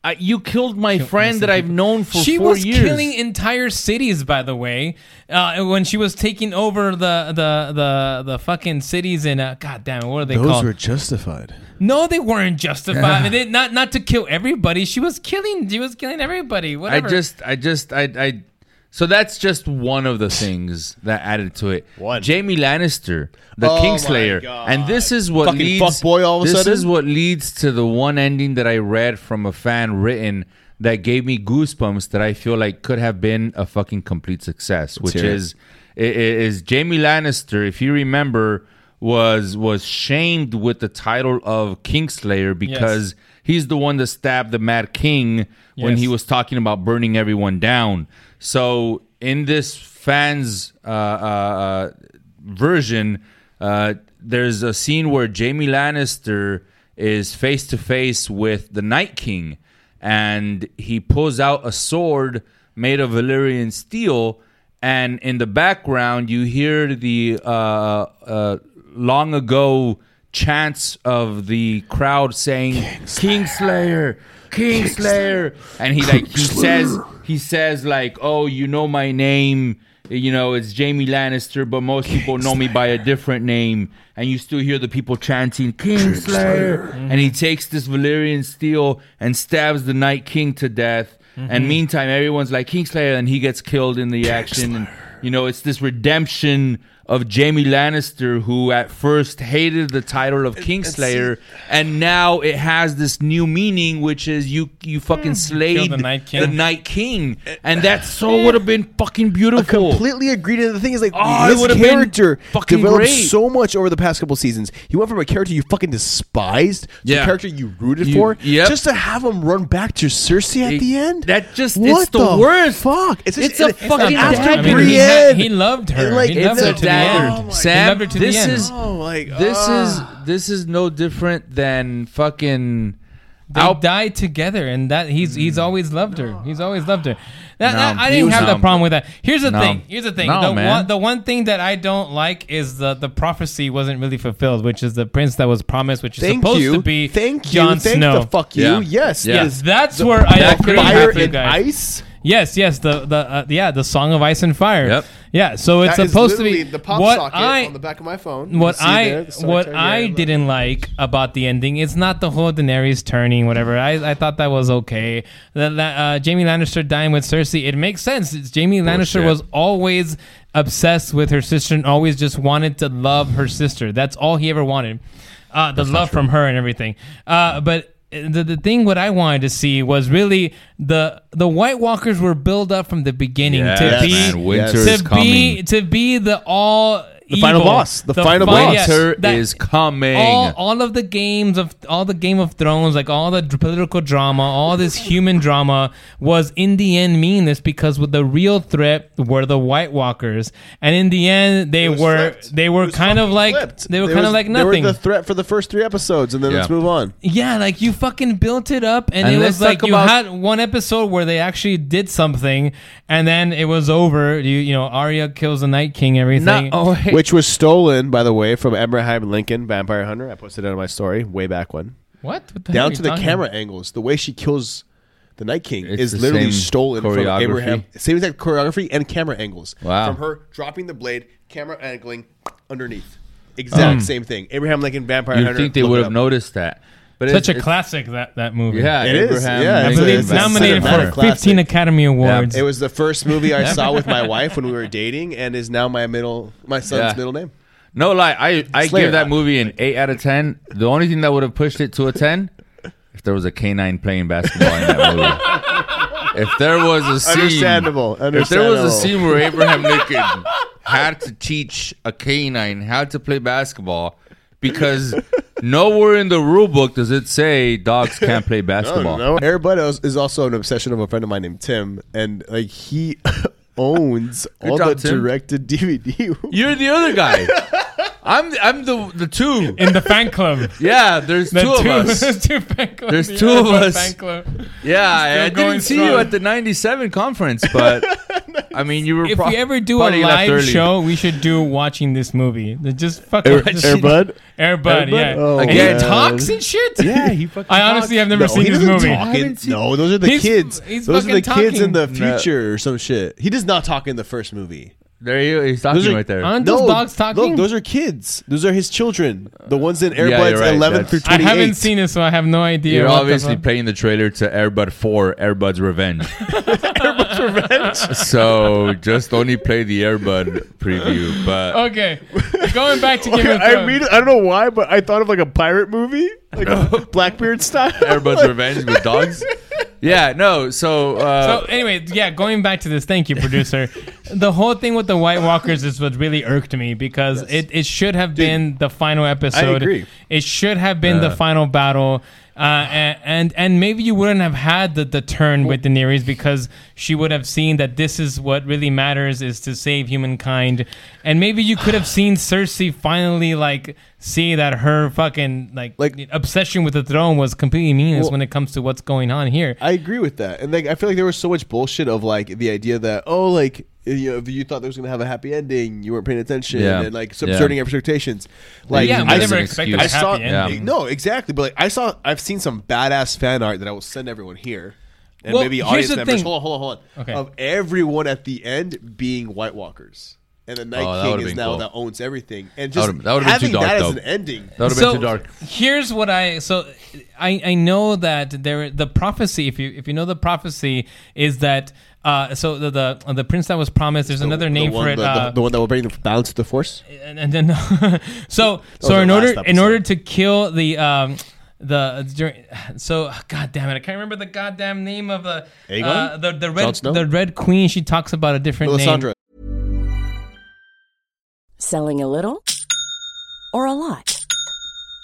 [SPEAKER 4] uh, you killed my friend that I've known for years.
[SPEAKER 2] she
[SPEAKER 4] four
[SPEAKER 2] was
[SPEAKER 4] years.
[SPEAKER 2] killing entire cities, by the way. Uh, when she was taking over the the the, the fucking cities in uh, God damn it, what are they called?
[SPEAKER 3] Those
[SPEAKER 2] called?
[SPEAKER 3] were justified.
[SPEAKER 2] no, they weren't justified. They- not not to kill everybody. She was killing. She was killing everybody. Whatever.
[SPEAKER 4] I just, I just, I, I. So that's just one of the things that added to it.
[SPEAKER 3] One.
[SPEAKER 4] Jaime Lannister, the
[SPEAKER 3] Oh my
[SPEAKER 4] Kingslayer,
[SPEAKER 3] God.
[SPEAKER 4] and this is what
[SPEAKER 3] Fucking
[SPEAKER 4] leads.
[SPEAKER 3] fuckboy all of a
[SPEAKER 4] this
[SPEAKER 3] sudden?
[SPEAKER 4] is what leads to the one ending that I read from a fan written that gave me goosebumps. That I feel like could have been a fucking complete success, which
[SPEAKER 3] hear it.
[SPEAKER 4] is i- i- is Jaime Lannister. If you remember, was was shamed with the title of Kingslayer because he's the one that stabbed the Mad King when
[SPEAKER 2] Yes.
[SPEAKER 4] he was talking about burning everyone down. So in this fans uh, uh, uh, version, uh, there's a scene where Jaime Lannister is face to face with the Night King, and he pulls out a sword made of Valyrian steel. And in the background, you hear the uh, uh, long ago chants of the crowd saying Kingslayer, Kingslayer, and he like he says he says like, "Oh, you know my name you know, it's Jaime Lannister, but most people know me by a different name. And you still hear the people chanting Kingslayer. And he takes this Valyrian steel and stabs the Night King to death. And meantime, everyone's like Kingslayer, and he gets killed in the action. And, you know, it's this redemption of Jaime Lannister, who at first hated the title of Kingslayer, and now it has this new meaning, which is you you hmm. fucking slayed
[SPEAKER 2] the Night King.
[SPEAKER 4] the Night King, and that eh, so eh. would have been fucking beautiful.
[SPEAKER 3] completely agreed. And the thing is, like,
[SPEAKER 4] Oh, it
[SPEAKER 3] his character
[SPEAKER 4] fucking
[SPEAKER 3] developed
[SPEAKER 4] great.
[SPEAKER 3] so much over the past couple seasons. He went from a character you fucking despised to
[SPEAKER 4] Yeah.
[SPEAKER 3] a character you rooted
[SPEAKER 4] You-
[SPEAKER 3] for,
[SPEAKER 4] yep.
[SPEAKER 3] just to have him run back to Cersei at
[SPEAKER 4] It-
[SPEAKER 3] the end.
[SPEAKER 4] that just-
[SPEAKER 3] what
[SPEAKER 4] it's the worst.
[SPEAKER 3] Fuck! It's,
[SPEAKER 4] It's
[SPEAKER 3] just,
[SPEAKER 4] a
[SPEAKER 3] and-
[SPEAKER 4] fucking
[SPEAKER 3] and after.
[SPEAKER 2] I mean, he,
[SPEAKER 3] Brienne,
[SPEAKER 2] had- he loved her.
[SPEAKER 3] and, like,
[SPEAKER 2] he loved her
[SPEAKER 3] a
[SPEAKER 2] to the end.
[SPEAKER 3] Oh my
[SPEAKER 4] Sam,
[SPEAKER 2] to
[SPEAKER 4] this
[SPEAKER 2] the end.
[SPEAKER 4] is
[SPEAKER 3] Oh, like
[SPEAKER 4] this
[SPEAKER 3] ah.
[SPEAKER 4] is this is no different than fucking.
[SPEAKER 2] They
[SPEAKER 4] Out-
[SPEAKER 2] died together, and that he's he's always loved her. He's always loved her. That,
[SPEAKER 4] No,
[SPEAKER 2] that- I didn't have
[SPEAKER 4] not-
[SPEAKER 2] the problem with that. Here's the
[SPEAKER 4] No.
[SPEAKER 2] thing. Here's the thing.
[SPEAKER 4] No,
[SPEAKER 2] the
[SPEAKER 4] man.
[SPEAKER 2] one the one thing that I don't like is the the prophecy wasn't really fulfilled, which is the prince that was promised, which is
[SPEAKER 3] Thank
[SPEAKER 2] supposed
[SPEAKER 3] you.
[SPEAKER 2] to be
[SPEAKER 3] Thank
[SPEAKER 2] Jon
[SPEAKER 3] you. Thank
[SPEAKER 2] Snow.
[SPEAKER 3] the fuck you.
[SPEAKER 4] Yeah.
[SPEAKER 3] Yes.
[SPEAKER 4] Yeah.
[SPEAKER 3] yes.
[SPEAKER 2] That's
[SPEAKER 3] The-
[SPEAKER 2] where I
[SPEAKER 3] the
[SPEAKER 2] agree
[SPEAKER 3] fire
[SPEAKER 2] with you
[SPEAKER 3] and
[SPEAKER 2] guys.
[SPEAKER 3] ice.
[SPEAKER 2] Yes, yes, the the uh, yeah, the song of ice and fire.
[SPEAKER 4] Yep.
[SPEAKER 2] Yeah, so it's
[SPEAKER 3] That is
[SPEAKER 2] supposed to be
[SPEAKER 3] literally the pop
[SPEAKER 2] what
[SPEAKER 3] socket
[SPEAKER 2] I
[SPEAKER 3] on the back of my phone. You
[SPEAKER 2] what
[SPEAKER 3] see
[SPEAKER 2] I
[SPEAKER 3] there, the
[SPEAKER 2] what
[SPEAKER 3] Trek,
[SPEAKER 2] I
[SPEAKER 3] yeah,
[SPEAKER 2] didn't like about the ending it's not the whole Daenerys turning whatever I, I thought that was okay that that, uh, Jaime Lannister dying with Cersei it makes sense it's Jaime Lannister
[SPEAKER 4] Bullshit.
[SPEAKER 2] was always obsessed with her sister and always just wanted to love her sister that's all he ever wanted uh, the love from her and everything uh, but the, the thing what I wanted to see was really the the White Walkers were built up from the beginning
[SPEAKER 4] Yes,
[SPEAKER 2] to be
[SPEAKER 4] man,
[SPEAKER 2] to
[SPEAKER 4] is
[SPEAKER 2] be to be the all
[SPEAKER 3] The final boss. The final
[SPEAKER 2] fi-
[SPEAKER 3] boss.
[SPEAKER 2] yes,
[SPEAKER 4] Winter
[SPEAKER 2] that-
[SPEAKER 4] is coming.
[SPEAKER 2] All, all of the games of all the Game of Thrones, like all the political drama, all this human drama, was in the end meaningless because with the real threat were the White Walkers, and in the end they were
[SPEAKER 3] flipped.
[SPEAKER 2] they were kind of like
[SPEAKER 3] flipped.
[SPEAKER 2] they were
[SPEAKER 3] There
[SPEAKER 2] kind of
[SPEAKER 3] was-
[SPEAKER 2] like
[SPEAKER 3] They
[SPEAKER 2] nothing.
[SPEAKER 3] were the threat for the first three episodes, and then let's move on.
[SPEAKER 2] Yeah, like you fucking built it up, and,
[SPEAKER 4] And
[SPEAKER 2] it
[SPEAKER 4] let's
[SPEAKER 2] was like
[SPEAKER 4] talk
[SPEAKER 2] you
[SPEAKER 4] about-
[SPEAKER 2] had one episode where they actually did something, and then it was over. You you know, Arya kills the Night King, everything.
[SPEAKER 4] Not, oh, hey.
[SPEAKER 3] Which was stolen, by the way, from Abraham Lincoln, Vampire Hunter. I posted it on my story way back when.
[SPEAKER 2] what? What the
[SPEAKER 3] Down to the camera
[SPEAKER 2] about?
[SPEAKER 3] angles, the way she kills the Night King
[SPEAKER 4] It's
[SPEAKER 3] is literally stolen from? Abraham. Same exact choreography and camera angles.
[SPEAKER 4] Wow.
[SPEAKER 3] From her dropping the blade, camera angling underneath. Exact hmm. same thing. Abraham Lincoln, Vampire Hunter
[SPEAKER 4] you
[SPEAKER 3] Hunter.
[SPEAKER 4] think they would have noticed that? But
[SPEAKER 2] Such a
[SPEAKER 4] it's-
[SPEAKER 2] classic that that movie.
[SPEAKER 4] Yeah,
[SPEAKER 3] It is,
[SPEAKER 4] Abraham
[SPEAKER 3] yeah,
[SPEAKER 2] I
[SPEAKER 3] it's
[SPEAKER 2] believe
[SPEAKER 3] it's
[SPEAKER 2] it's
[SPEAKER 3] a
[SPEAKER 2] nominated for
[SPEAKER 3] cinematic
[SPEAKER 2] 15. Academy Awards.
[SPEAKER 3] It was the first movie I saw with my wife when we were dating, and is now my middle, my son's
[SPEAKER 4] Yeah.
[SPEAKER 3] middle name.
[SPEAKER 4] No lie, I I
[SPEAKER 3] Slayer.
[SPEAKER 4] give that movie an eight out of ten. The only thing that would have pushed it to a ten, if there was a canine playing basketball in that movie. If there was a scene,
[SPEAKER 3] Understandable,
[SPEAKER 4] If there was a
[SPEAKER 3] understandable.
[SPEAKER 4] scene where Abraham Lincoln had to teach a canine how to play basketball, because nowhere in the rule book does it say dogs can't play basketball.
[SPEAKER 3] No, no. Air Bud is is also an obsession of a friend of mine named Tim, and like he owns all
[SPEAKER 4] job,
[SPEAKER 3] the
[SPEAKER 4] Tim.
[SPEAKER 3] directed DVD.
[SPEAKER 4] You're the other guy. I'm I'm the the two.
[SPEAKER 2] in the fan club.
[SPEAKER 4] Yeah, there's
[SPEAKER 2] The
[SPEAKER 4] two of us.
[SPEAKER 2] there's two fan clubs.
[SPEAKER 4] There's
[SPEAKER 2] The
[SPEAKER 4] two of
[SPEAKER 2] Airbud
[SPEAKER 4] us.
[SPEAKER 2] Fan club.
[SPEAKER 4] Yeah, I, I
[SPEAKER 2] Still going
[SPEAKER 4] didn't see
[SPEAKER 2] strong.
[SPEAKER 4] you at the '97 conference, but I mean, you were.
[SPEAKER 2] If
[SPEAKER 4] pro-
[SPEAKER 2] we ever do a
[SPEAKER 4] probably left
[SPEAKER 2] live
[SPEAKER 4] early.
[SPEAKER 2] show, we should do watching this movie. Just fucking
[SPEAKER 3] Air,
[SPEAKER 2] just-
[SPEAKER 3] Air Bud?
[SPEAKER 2] Air Bud,
[SPEAKER 3] Air Bud?
[SPEAKER 2] yeah.
[SPEAKER 3] Oh,
[SPEAKER 2] and
[SPEAKER 4] Again.
[SPEAKER 2] he talks and shit.
[SPEAKER 4] Yeah, he fucking.
[SPEAKER 2] I honestly have never
[SPEAKER 3] No,
[SPEAKER 2] seen
[SPEAKER 3] he
[SPEAKER 2] this
[SPEAKER 3] doesn't
[SPEAKER 2] movie.
[SPEAKER 3] talk in-
[SPEAKER 4] haven't seen-
[SPEAKER 3] no, those are the
[SPEAKER 2] He's-
[SPEAKER 3] kids.
[SPEAKER 2] he's
[SPEAKER 3] those are the
[SPEAKER 2] fucking
[SPEAKER 3] kids in the
[SPEAKER 4] talking.
[SPEAKER 3] future or some shit. He does not talk in the first movie.
[SPEAKER 4] There he he's talking
[SPEAKER 3] Those are-
[SPEAKER 4] right there.
[SPEAKER 2] Aren't those dogs talking?
[SPEAKER 3] Look, those are kids. Those are his children. The ones in Air
[SPEAKER 4] Yeah,
[SPEAKER 3] Bud's
[SPEAKER 4] you're right.
[SPEAKER 3] 11
[SPEAKER 4] That's-
[SPEAKER 3] through
[SPEAKER 2] I
[SPEAKER 3] 28.
[SPEAKER 2] haven't seen it, so I have no idea.
[SPEAKER 4] You're
[SPEAKER 2] what the
[SPEAKER 4] obviously
[SPEAKER 2] fuck.
[SPEAKER 4] playing the trailer to Airbud 4, Airbud's Revenge. Airbud's Revenge. so just only play the Airbud preview. But
[SPEAKER 2] Okay, going back to Game of
[SPEAKER 3] I
[SPEAKER 2] Thrones.
[SPEAKER 3] mean, I don't know why, but I thought of like a pirate movie, like Blackbeard style.
[SPEAKER 4] Airbud's Revenge with dogs. Yeah, no. So, uh,
[SPEAKER 2] So anyway, yeah, going back to this, thank you, producer. the whole thing with the White Walkers is what really irked me because it, it should have been the final episode.
[SPEAKER 3] agree.
[SPEAKER 2] It should have been the final battle. Uh, and, and and maybe you wouldn't have had the, the turn with Daenerys because she would have seen that this is what really matters is to save humankind, and maybe you could have seen Cersei finally like see that her fucking like
[SPEAKER 3] Like-
[SPEAKER 2] obsession with the throne was completely meaningless
[SPEAKER 3] Well-
[SPEAKER 2] when it comes to what's going on here.
[SPEAKER 3] I agree with that, and like I feel like there was so much bullshit of like the idea that oh like you know, if you thought there was gonna have a happy ending, you weren't paying attention,
[SPEAKER 4] Yeah.
[SPEAKER 3] and like subverting expectations. Like
[SPEAKER 2] yeah, we
[SPEAKER 3] I,
[SPEAKER 2] never expected
[SPEAKER 4] excuse.
[SPEAKER 2] a
[SPEAKER 3] I saw
[SPEAKER 2] happy ending.
[SPEAKER 4] Yeah.
[SPEAKER 3] no exactly, but like I saw I've seen some badass fan art that I will send everyone here and
[SPEAKER 2] Well,
[SPEAKER 3] maybe
[SPEAKER 2] here's
[SPEAKER 3] audience
[SPEAKER 2] the
[SPEAKER 3] members.
[SPEAKER 2] thing.
[SPEAKER 3] Hold on, hold on, hold on.
[SPEAKER 2] Okay.
[SPEAKER 3] Of everyone at the end being White Walkers, and the Night
[SPEAKER 4] Oh,
[SPEAKER 3] King is now
[SPEAKER 4] cool.
[SPEAKER 3] that owns everything, and
[SPEAKER 4] That
[SPEAKER 3] just
[SPEAKER 4] would've- that would've been
[SPEAKER 3] having
[SPEAKER 4] too dark,
[SPEAKER 3] that as an ending.
[SPEAKER 4] That would have
[SPEAKER 2] so
[SPEAKER 4] been too dark.
[SPEAKER 2] here's what I so I I know that there the prophecy if you if you know the prophecy is that uh so the the, the prince that was promised there's another name
[SPEAKER 3] the one,
[SPEAKER 2] for it
[SPEAKER 3] the,
[SPEAKER 2] uh,
[SPEAKER 3] the, the one that will bring the balance to the Force.
[SPEAKER 2] and, and then so so in
[SPEAKER 3] last
[SPEAKER 2] order in order to kill the um the during, so god damn it I can't remember the goddamn name of the uh, the the red the red queen she talks about a different name.
[SPEAKER 6] Selling a little or a lot?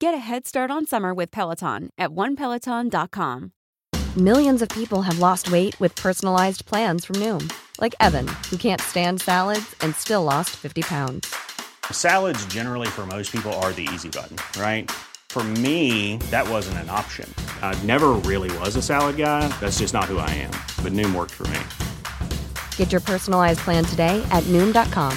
[SPEAKER 7] Get a head start on summer with Peloton at onepeloton.com.
[SPEAKER 8] Millions of people have lost weight with personalized plans from Noom, like Evan, who can't stand salads and still lost 50 pounds.
[SPEAKER 9] Salads, generally, for most people, are the easy button, right? For me, that wasn't an option. I never really was a salad guy. That's just not who I am. But Noom worked for me.
[SPEAKER 8] Get your personalized plan today at Noom.com.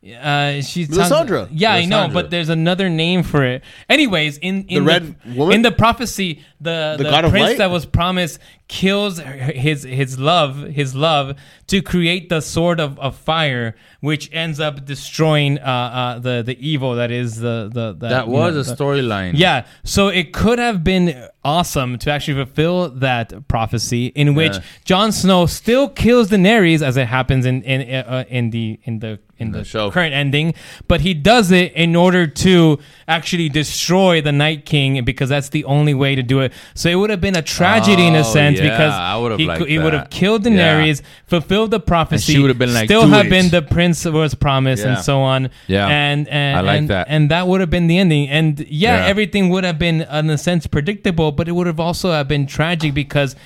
[SPEAKER 2] Uh, she
[SPEAKER 3] Melisandre.
[SPEAKER 2] sounds- Yeah, I know, but there's another name for it. Anyways, in, in
[SPEAKER 3] The red woman?
[SPEAKER 2] in the prophecy, the
[SPEAKER 3] The
[SPEAKER 2] the,
[SPEAKER 3] God
[SPEAKER 2] prince
[SPEAKER 3] Light?
[SPEAKER 2] that was promised kills his his love his love to create the sword of, of fire, which ends up destroying uh, uh the the evil that is the the, the
[SPEAKER 4] That was
[SPEAKER 2] know,
[SPEAKER 4] a storyline.
[SPEAKER 2] Yeah, so it could have been awesome to actually fulfill that prophecy, in which
[SPEAKER 4] Yeah.
[SPEAKER 2] Jon Snow still kills Daenerys, as it happens in in uh, in the in the in the,
[SPEAKER 4] the show.
[SPEAKER 2] current ending, but he does it in order to actually destroy the Night King because that's the only way to do it. So it would have been a tragedy in a
[SPEAKER 4] Oh,
[SPEAKER 2] sense
[SPEAKER 4] yeah,
[SPEAKER 2] because he, could- he would have killed
[SPEAKER 4] Yeah.
[SPEAKER 2] Daenerys, fulfilled the prophecy,
[SPEAKER 4] she would have been like,
[SPEAKER 2] still have
[SPEAKER 4] it."
[SPEAKER 2] been the prince was promised
[SPEAKER 4] Yeah.
[SPEAKER 2] and so on.
[SPEAKER 4] Yeah.
[SPEAKER 2] and and
[SPEAKER 4] I like
[SPEAKER 2] and,
[SPEAKER 4] that.
[SPEAKER 2] and that would have been the ending. And yeah,
[SPEAKER 4] Yeah.
[SPEAKER 2] everything would have been in a sense predictable, but it would have also have been tragic because.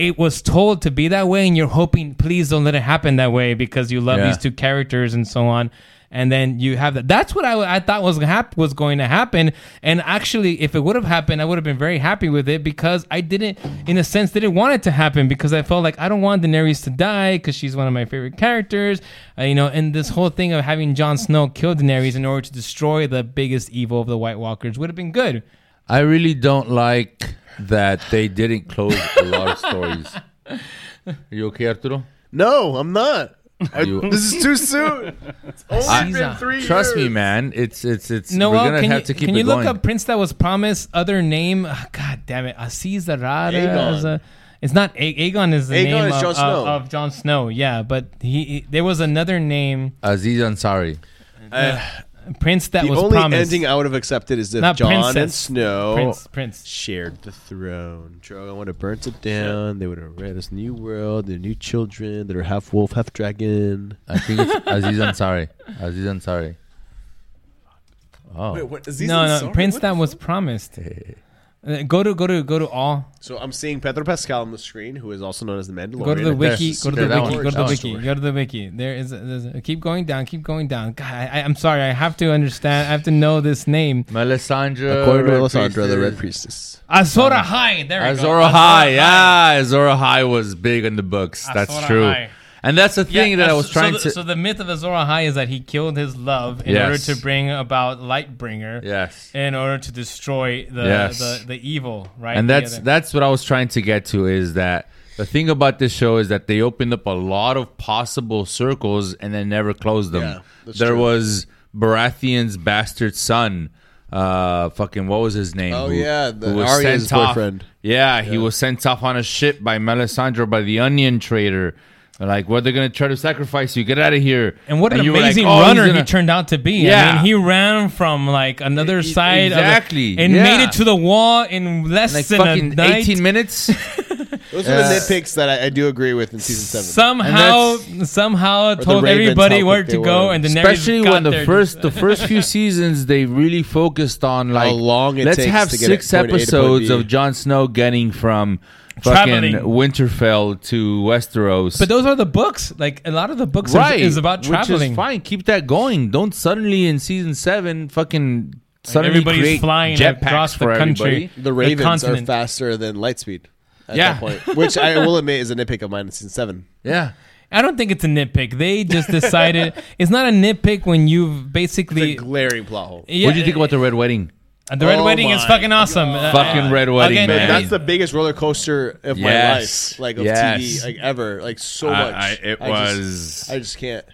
[SPEAKER 2] It was told to be that way, and you're hoping, please don't let it happen that way because you love
[SPEAKER 4] Yeah.
[SPEAKER 2] these two characters and so on. And then you have that. That's what I, I thought was hap- was going to happen. And actually, if it would have happened, I would have been very happy with it because I didn't, in a sense, didn't want it to happen because I felt like I don't want Daenerys to die because she's one of my favorite characters. Uh, you know, and this whole thing of having Jon Snow kill Daenerys in order to destroy the biggest evil of the White Walkers would have been good.
[SPEAKER 4] I really don't like that they didn't close a lot of stories. Are you okay, Arturo?
[SPEAKER 3] No, I'm not. I-
[SPEAKER 4] You-
[SPEAKER 3] this is too soon. It's only
[SPEAKER 4] I-
[SPEAKER 3] been three
[SPEAKER 4] Trust me,
[SPEAKER 3] years.
[SPEAKER 4] man. It's it's it's.
[SPEAKER 2] No,
[SPEAKER 4] we're gonna
[SPEAKER 2] can
[SPEAKER 4] have
[SPEAKER 2] you,
[SPEAKER 4] to keep
[SPEAKER 2] can
[SPEAKER 4] it
[SPEAKER 2] you
[SPEAKER 4] going.
[SPEAKER 2] look up Prince that was promised? Other name? Ah, God damn it, Aziz Arada.
[SPEAKER 3] Aegon.
[SPEAKER 2] is a- It's not A- Aegon. Is the
[SPEAKER 3] Aegon
[SPEAKER 2] name
[SPEAKER 3] is
[SPEAKER 2] of,
[SPEAKER 3] Jon
[SPEAKER 2] of,
[SPEAKER 3] Snow.
[SPEAKER 2] of Jon Snow? Yeah, but he, he- there was another name,
[SPEAKER 4] Aziz Ansari.
[SPEAKER 2] Prince that
[SPEAKER 3] the
[SPEAKER 2] was
[SPEAKER 3] only
[SPEAKER 2] promised.
[SPEAKER 3] ending I would have accepted is if
[SPEAKER 2] Not
[SPEAKER 3] John and. Snow
[SPEAKER 2] Prince, Prince.
[SPEAKER 3] shared the throne. Drogon would have burnt it down. They would have read us new world, their new children that are half wolf, half dragon.
[SPEAKER 4] I think it's Aziz Ansari. Aziz Ansari. Oh,
[SPEAKER 3] what?
[SPEAKER 2] no, no, Prince that was promised. Uh, go to go to go to all.
[SPEAKER 3] So I'm seeing Pedro Pascal on the screen, who is also known as the Mandalorian.
[SPEAKER 2] Go to the wiki. Go to the
[SPEAKER 3] that
[SPEAKER 2] wiki.
[SPEAKER 3] one.
[SPEAKER 2] Go to the wiki.
[SPEAKER 3] sure.
[SPEAKER 2] Go to the wiki. There is. There's a, keep going down. Keep going down. God, I, I'm sorry. I have to understand. I have to know this name.
[SPEAKER 4] Melisandre.
[SPEAKER 3] According to
[SPEAKER 4] Red
[SPEAKER 3] Alessandra, the Red
[SPEAKER 4] Priestess.
[SPEAKER 3] Priestess.
[SPEAKER 2] Azor Ahai. There we go.
[SPEAKER 4] Azor Ahai. Yeah, Azor Ahai was big in the books. That's
[SPEAKER 2] Azor
[SPEAKER 4] true.
[SPEAKER 2] Ahai.
[SPEAKER 4] And that's the thing
[SPEAKER 2] Yeah,
[SPEAKER 4] that I
[SPEAKER 2] uh,
[SPEAKER 4] was
[SPEAKER 2] so
[SPEAKER 4] trying
[SPEAKER 2] the,
[SPEAKER 4] to.
[SPEAKER 2] So the myth of Azor Ahai is that he killed his love in
[SPEAKER 4] Yes.
[SPEAKER 2] order to bring about Lightbringer.
[SPEAKER 4] Yes.
[SPEAKER 2] In order to destroy the
[SPEAKER 4] Yes.
[SPEAKER 2] the, the evil, right?
[SPEAKER 4] and that's
[SPEAKER 2] other-
[SPEAKER 4] that's what I was trying to get to is that the thing about this show is that they opened up a lot of possible circles and then never closed them.
[SPEAKER 3] Yeah, that's
[SPEAKER 4] there
[SPEAKER 3] true.
[SPEAKER 4] was Baratheon's bastard son. Uh, fucking what was his name?
[SPEAKER 3] Oh,
[SPEAKER 4] Who-
[SPEAKER 3] yeah, the
[SPEAKER 4] who was
[SPEAKER 3] Arya's
[SPEAKER 4] sent off-
[SPEAKER 3] boyfriend.
[SPEAKER 4] Yeah, he was sent off on a ship by Melisandre by the Onion Trader. Like, what they're gonna try to sacrifice you? Get out of here!
[SPEAKER 2] And what an
[SPEAKER 4] you were like,
[SPEAKER 2] amazing
[SPEAKER 4] "Oh,
[SPEAKER 2] runner
[SPEAKER 4] gonna-"
[SPEAKER 2] he turned out to be.
[SPEAKER 4] Yeah.
[SPEAKER 2] I mean, he ran from like another side
[SPEAKER 4] exactly,
[SPEAKER 2] of the, and
[SPEAKER 4] yeah.
[SPEAKER 2] made it to the wall in less
[SPEAKER 4] Like
[SPEAKER 2] than a night.
[SPEAKER 4] eighteen minutes.
[SPEAKER 3] Those are the nitpicks that I, I do agree with in season seven.
[SPEAKER 2] Somehow, somehow told everybody where to go,
[SPEAKER 3] were.
[SPEAKER 2] and then
[SPEAKER 4] especially
[SPEAKER 2] got
[SPEAKER 4] when the
[SPEAKER 2] there.
[SPEAKER 4] first the first few seasons they really focused on like How
[SPEAKER 3] long it
[SPEAKER 4] let's
[SPEAKER 3] takes
[SPEAKER 4] have
[SPEAKER 3] to
[SPEAKER 4] six
[SPEAKER 3] it point A to point
[SPEAKER 4] episodes of Jon Snow getting from
[SPEAKER 2] Traveling.
[SPEAKER 4] fucking Winterfell to Westeros.
[SPEAKER 2] But those are the books. Like a lot of the books
[SPEAKER 4] right
[SPEAKER 2] is, is about traveling.
[SPEAKER 4] which is fine. Keep that going. Don't suddenly in season seven fucking suddenly
[SPEAKER 2] everybody's
[SPEAKER 4] create
[SPEAKER 2] flying
[SPEAKER 4] jetpacks
[SPEAKER 2] across the
[SPEAKER 4] for
[SPEAKER 2] country.
[SPEAKER 4] everybody.
[SPEAKER 3] The Ravens are
[SPEAKER 2] continent.
[SPEAKER 3] faster than Lightspeed at
[SPEAKER 4] Yeah.
[SPEAKER 3] that point, which I will admit is a nitpick of mine in season seven.
[SPEAKER 4] Yeah.
[SPEAKER 2] I don't think it's a nitpick. They just decided it's not a nitpick when you've
[SPEAKER 3] It's
[SPEAKER 2] basically.
[SPEAKER 3] a glaring plot hole.
[SPEAKER 2] Yeah,
[SPEAKER 4] what do you think about the Red Wedding?
[SPEAKER 2] Uh, the red
[SPEAKER 3] Oh
[SPEAKER 2] wedding is
[SPEAKER 3] my
[SPEAKER 2] fucking awesome. Uh,
[SPEAKER 4] Fucking Red Wedding,
[SPEAKER 2] again,
[SPEAKER 4] man.
[SPEAKER 3] That's the biggest roller coaster of my life, like of
[SPEAKER 4] Yes.
[SPEAKER 3] TV, like ever, like so
[SPEAKER 4] I-
[SPEAKER 3] much.
[SPEAKER 4] I- it
[SPEAKER 3] just-
[SPEAKER 4] was-
[SPEAKER 3] I just can't.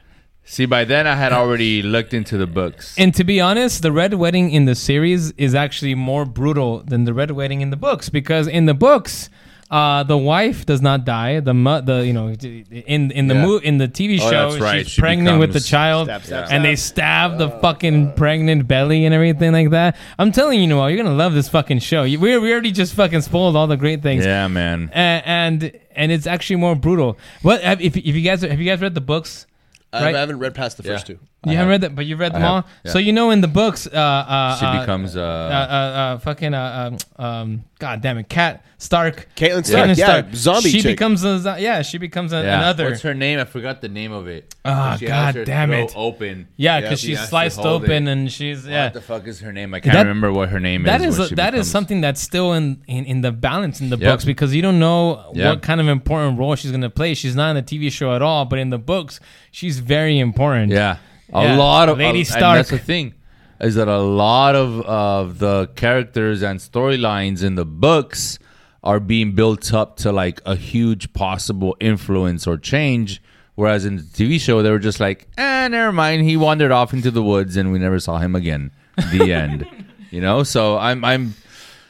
[SPEAKER 4] See, by then I had already looked into the books.
[SPEAKER 2] And to be honest, the red wedding in the series is actually more brutal than the red wedding in the books because in the books, uh, the wife does not die. The mu- the you know in in the
[SPEAKER 4] Yeah.
[SPEAKER 2] mo- in the TV
[SPEAKER 4] Oh,
[SPEAKER 2] show,
[SPEAKER 4] that's right.
[SPEAKER 2] she's
[SPEAKER 4] She
[SPEAKER 2] pregnant with the child,
[SPEAKER 3] Stab, stab,
[SPEAKER 2] and they stab the fucking pregnant belly and everything like that. I'm telling you, Noel, you're gonna love this fucking show. We we already just fucking spoiled all the great things.
[SPEAKER 4] Yeah, man.
[SPEAKER 2] A- and and it's actually more brutal. What if if you guys have you guys read the books?
[SPEAKER 3] I haven't read past the first
[SPEAKER 4] Yeah.
[SPEAKER 3] two.
[SPEAKER 2] You haven't read that, but you've read them
[SPEAKER 4] have,
[SPEAKER 2] all.
[SPEAKER 4] yeah.
[SPEAKER 2] So you know in the books, uh, uh,
[SPEAKER 4] She
[SPEAKER 2] uh,
[SPEAKER 4] becomes, uh,
[SPEAKER 2] uh, uh, uh, fucking, uh, um, um, god damn it, Cat Stark,
[SPEAKER 3] Catelyn Stark, yeah, zombie
[SPEAKER 2] She
[SPEAKER 3] chick.
[SPEAKER 2] becomes a, zo- yeah, she becomes a,
[SPEAKER 4] Yeah.
[SPEAKER 2] another.
[SPEAKER 4] What's her name? I forgot the name of it.
[SPEAKER 2] Ah,
[SPEAKER 4] She has
[SPEAKER 2] God
[SPEAKER 4] her
[SPEAKER 2] damn
[SPEAKER 4] throat
[SPEAKER 2] it.
[SPEAKER 4] Open.
[SPEAKER 2] yeah, because
[SPEAKER 4] She
[SPEAKER 2] she's
[SPEAKER 4] has to
[SPEAKER 2] sliced
[SPEAKER 4] hold
[SPEAKER 2] open
[SPEAKER 4] it.
[SPEAKER 2] and she's yeah.
[SPEAKER 4] What the fuck is her name? I can't
[SPEAKER 2] That-
[SPEAKER 4] remember what her name
[SPEAKER 2] That
[SPEAKER 4] is.
[SPEAKER 2] is
[SPEAKER 4] what
[SPEAKER 2] a,
[SPEAKER 4] she
[SPEAKER 2] that is
[SPEAKER 4] becomes.
[SPEAKER 2] something that's still in, in, in the balance in the
[SPEAKER 4] Yep.
[SPEAKER 2] books because you don't know
[SPEAKER 4] Yep.
[SPEAKER 2] what kind of important role she's gonna play. She's not in the TV show at all, but in the books, she's very important.
[SPEAKER 4] Yeah, a
[SPEAKER 2] Yeah.
[SPEAKER 4] lot of
[SPEAKER 2] Lady
[SPEAKER 4] uh,
[SPEAKER 2] Stark.
[SPEAKER 4] That's the thing is that a lot of of the characters and storylines in the books are being built up to like a huge possible influence or change. Whereas in the TV show, they were just like, eh, never mind. He wandered off into the woods and we never saw him again. The end. You know, so I'm I'm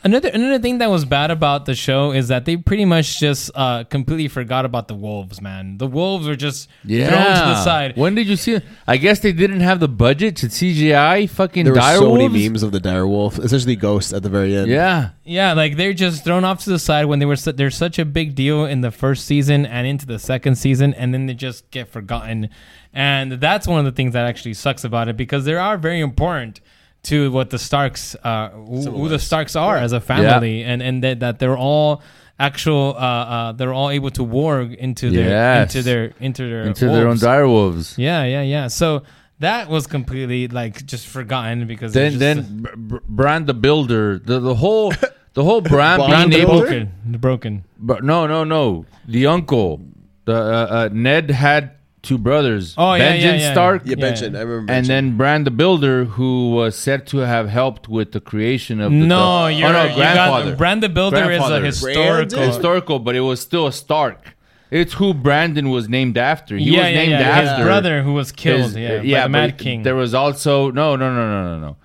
[SPEAKER 2] Another another thing that was bad about the show is that they pretty much just uh, completely forgot about the wolves, man. The wolves were just thrown to the side.
[SPEAKER 4] When did you see it? I guess they didn't have the budget to CGI fucking
[SPEAKER 3] There were
[SPEAKER 4] dire
[SPEAKER 3] so
[SPEAKER 4] wolves.
[SPEAKER 3] many memes of the dire wolf, especially Ghost at the very end.
[SPEAKER 4] Yeah.
[SPEAKER 2] Yeah, like they're just thrown off to the side when they were su- they're such a big deal in the first season and into the second season, and then they just get forgotten. And that's one of the things that actually sucks about it because they are very important to what the Starks, uh, who, who the Starks are as a family, and and that, that they're all actual, uh, uh, they're all able to warg into their
[SPEAKER 4] Yes.
[SPEAKER 2] into their into their
[SPEAKER 4] Into their own
[SPEAKER 2] wolves.
[SPEAKER 4] dire wolves.
[SPEAKER 2] Yeah, yeah, yeah. So that was completely like just forgotten because
[SPEAKER 4] then
[SPEAKER 2] it's
[SPEAKER 4] then
[SPEAKER 2] just,
[SPEAKER 4] Br- Br- Bran the Builder, the the whole the whole brand
[SPEAKER 3] Brand
[SPEAKER 4] being
[SPEAKER 3] the
[SPEAKER 4] able.
[SPEAKER 2] Broken, the broken.
[SPEAKER 4] But no, no, no. The uncle, the uh, uh, Ned had two brothers.
[SPEAKER 2] Oh, yeah,
[SPEAKER 4] Benjen
[SPEAKER 2] yeah, yeah.
[SPEAKER 4] Stark,
[SPEAKER 3] Yeah, Benjen. I remember.
[SPEAKER 4] and
[SPEAKER 3] Benjen.
[SPEAKER 4] then Bran the Builder, who was said to have helped with the creation of the
[SPEAKER 2] No,
[SPEAKER 4] the,
[SPEAKER 2] you're
[SPEAKER 4] oh, no,
[SPEAKER 2] you
[SPEAKER 4] grandfather.
[SPEAKER 2] got Bran the Builder
[SPEAKER 4] Grandfather.
[SPEAKER 2] is a historical.
[SPEAKER 3] Brandon?
[SPEAKER 4] historical, but it was still a Stark. It's who Brandon was named after. He
[SPEAKER 2] yeah,
[SPEAKER 4] was
[SPEAKER 2] yeah,
[SPEAKER 4] named
[SPEAKER 2] yeah.
[SPEAKER 4] after
[SPEAKER 2] His brother who was killed.
[SPEAKER 4] his-
[SPEAKER 2] yeah, uh,
[SPEAKER 4] yeah,
[SPEAKER 2] by the Mad King.
[SPEAKER 4] There was also no, no, no, no, no, no.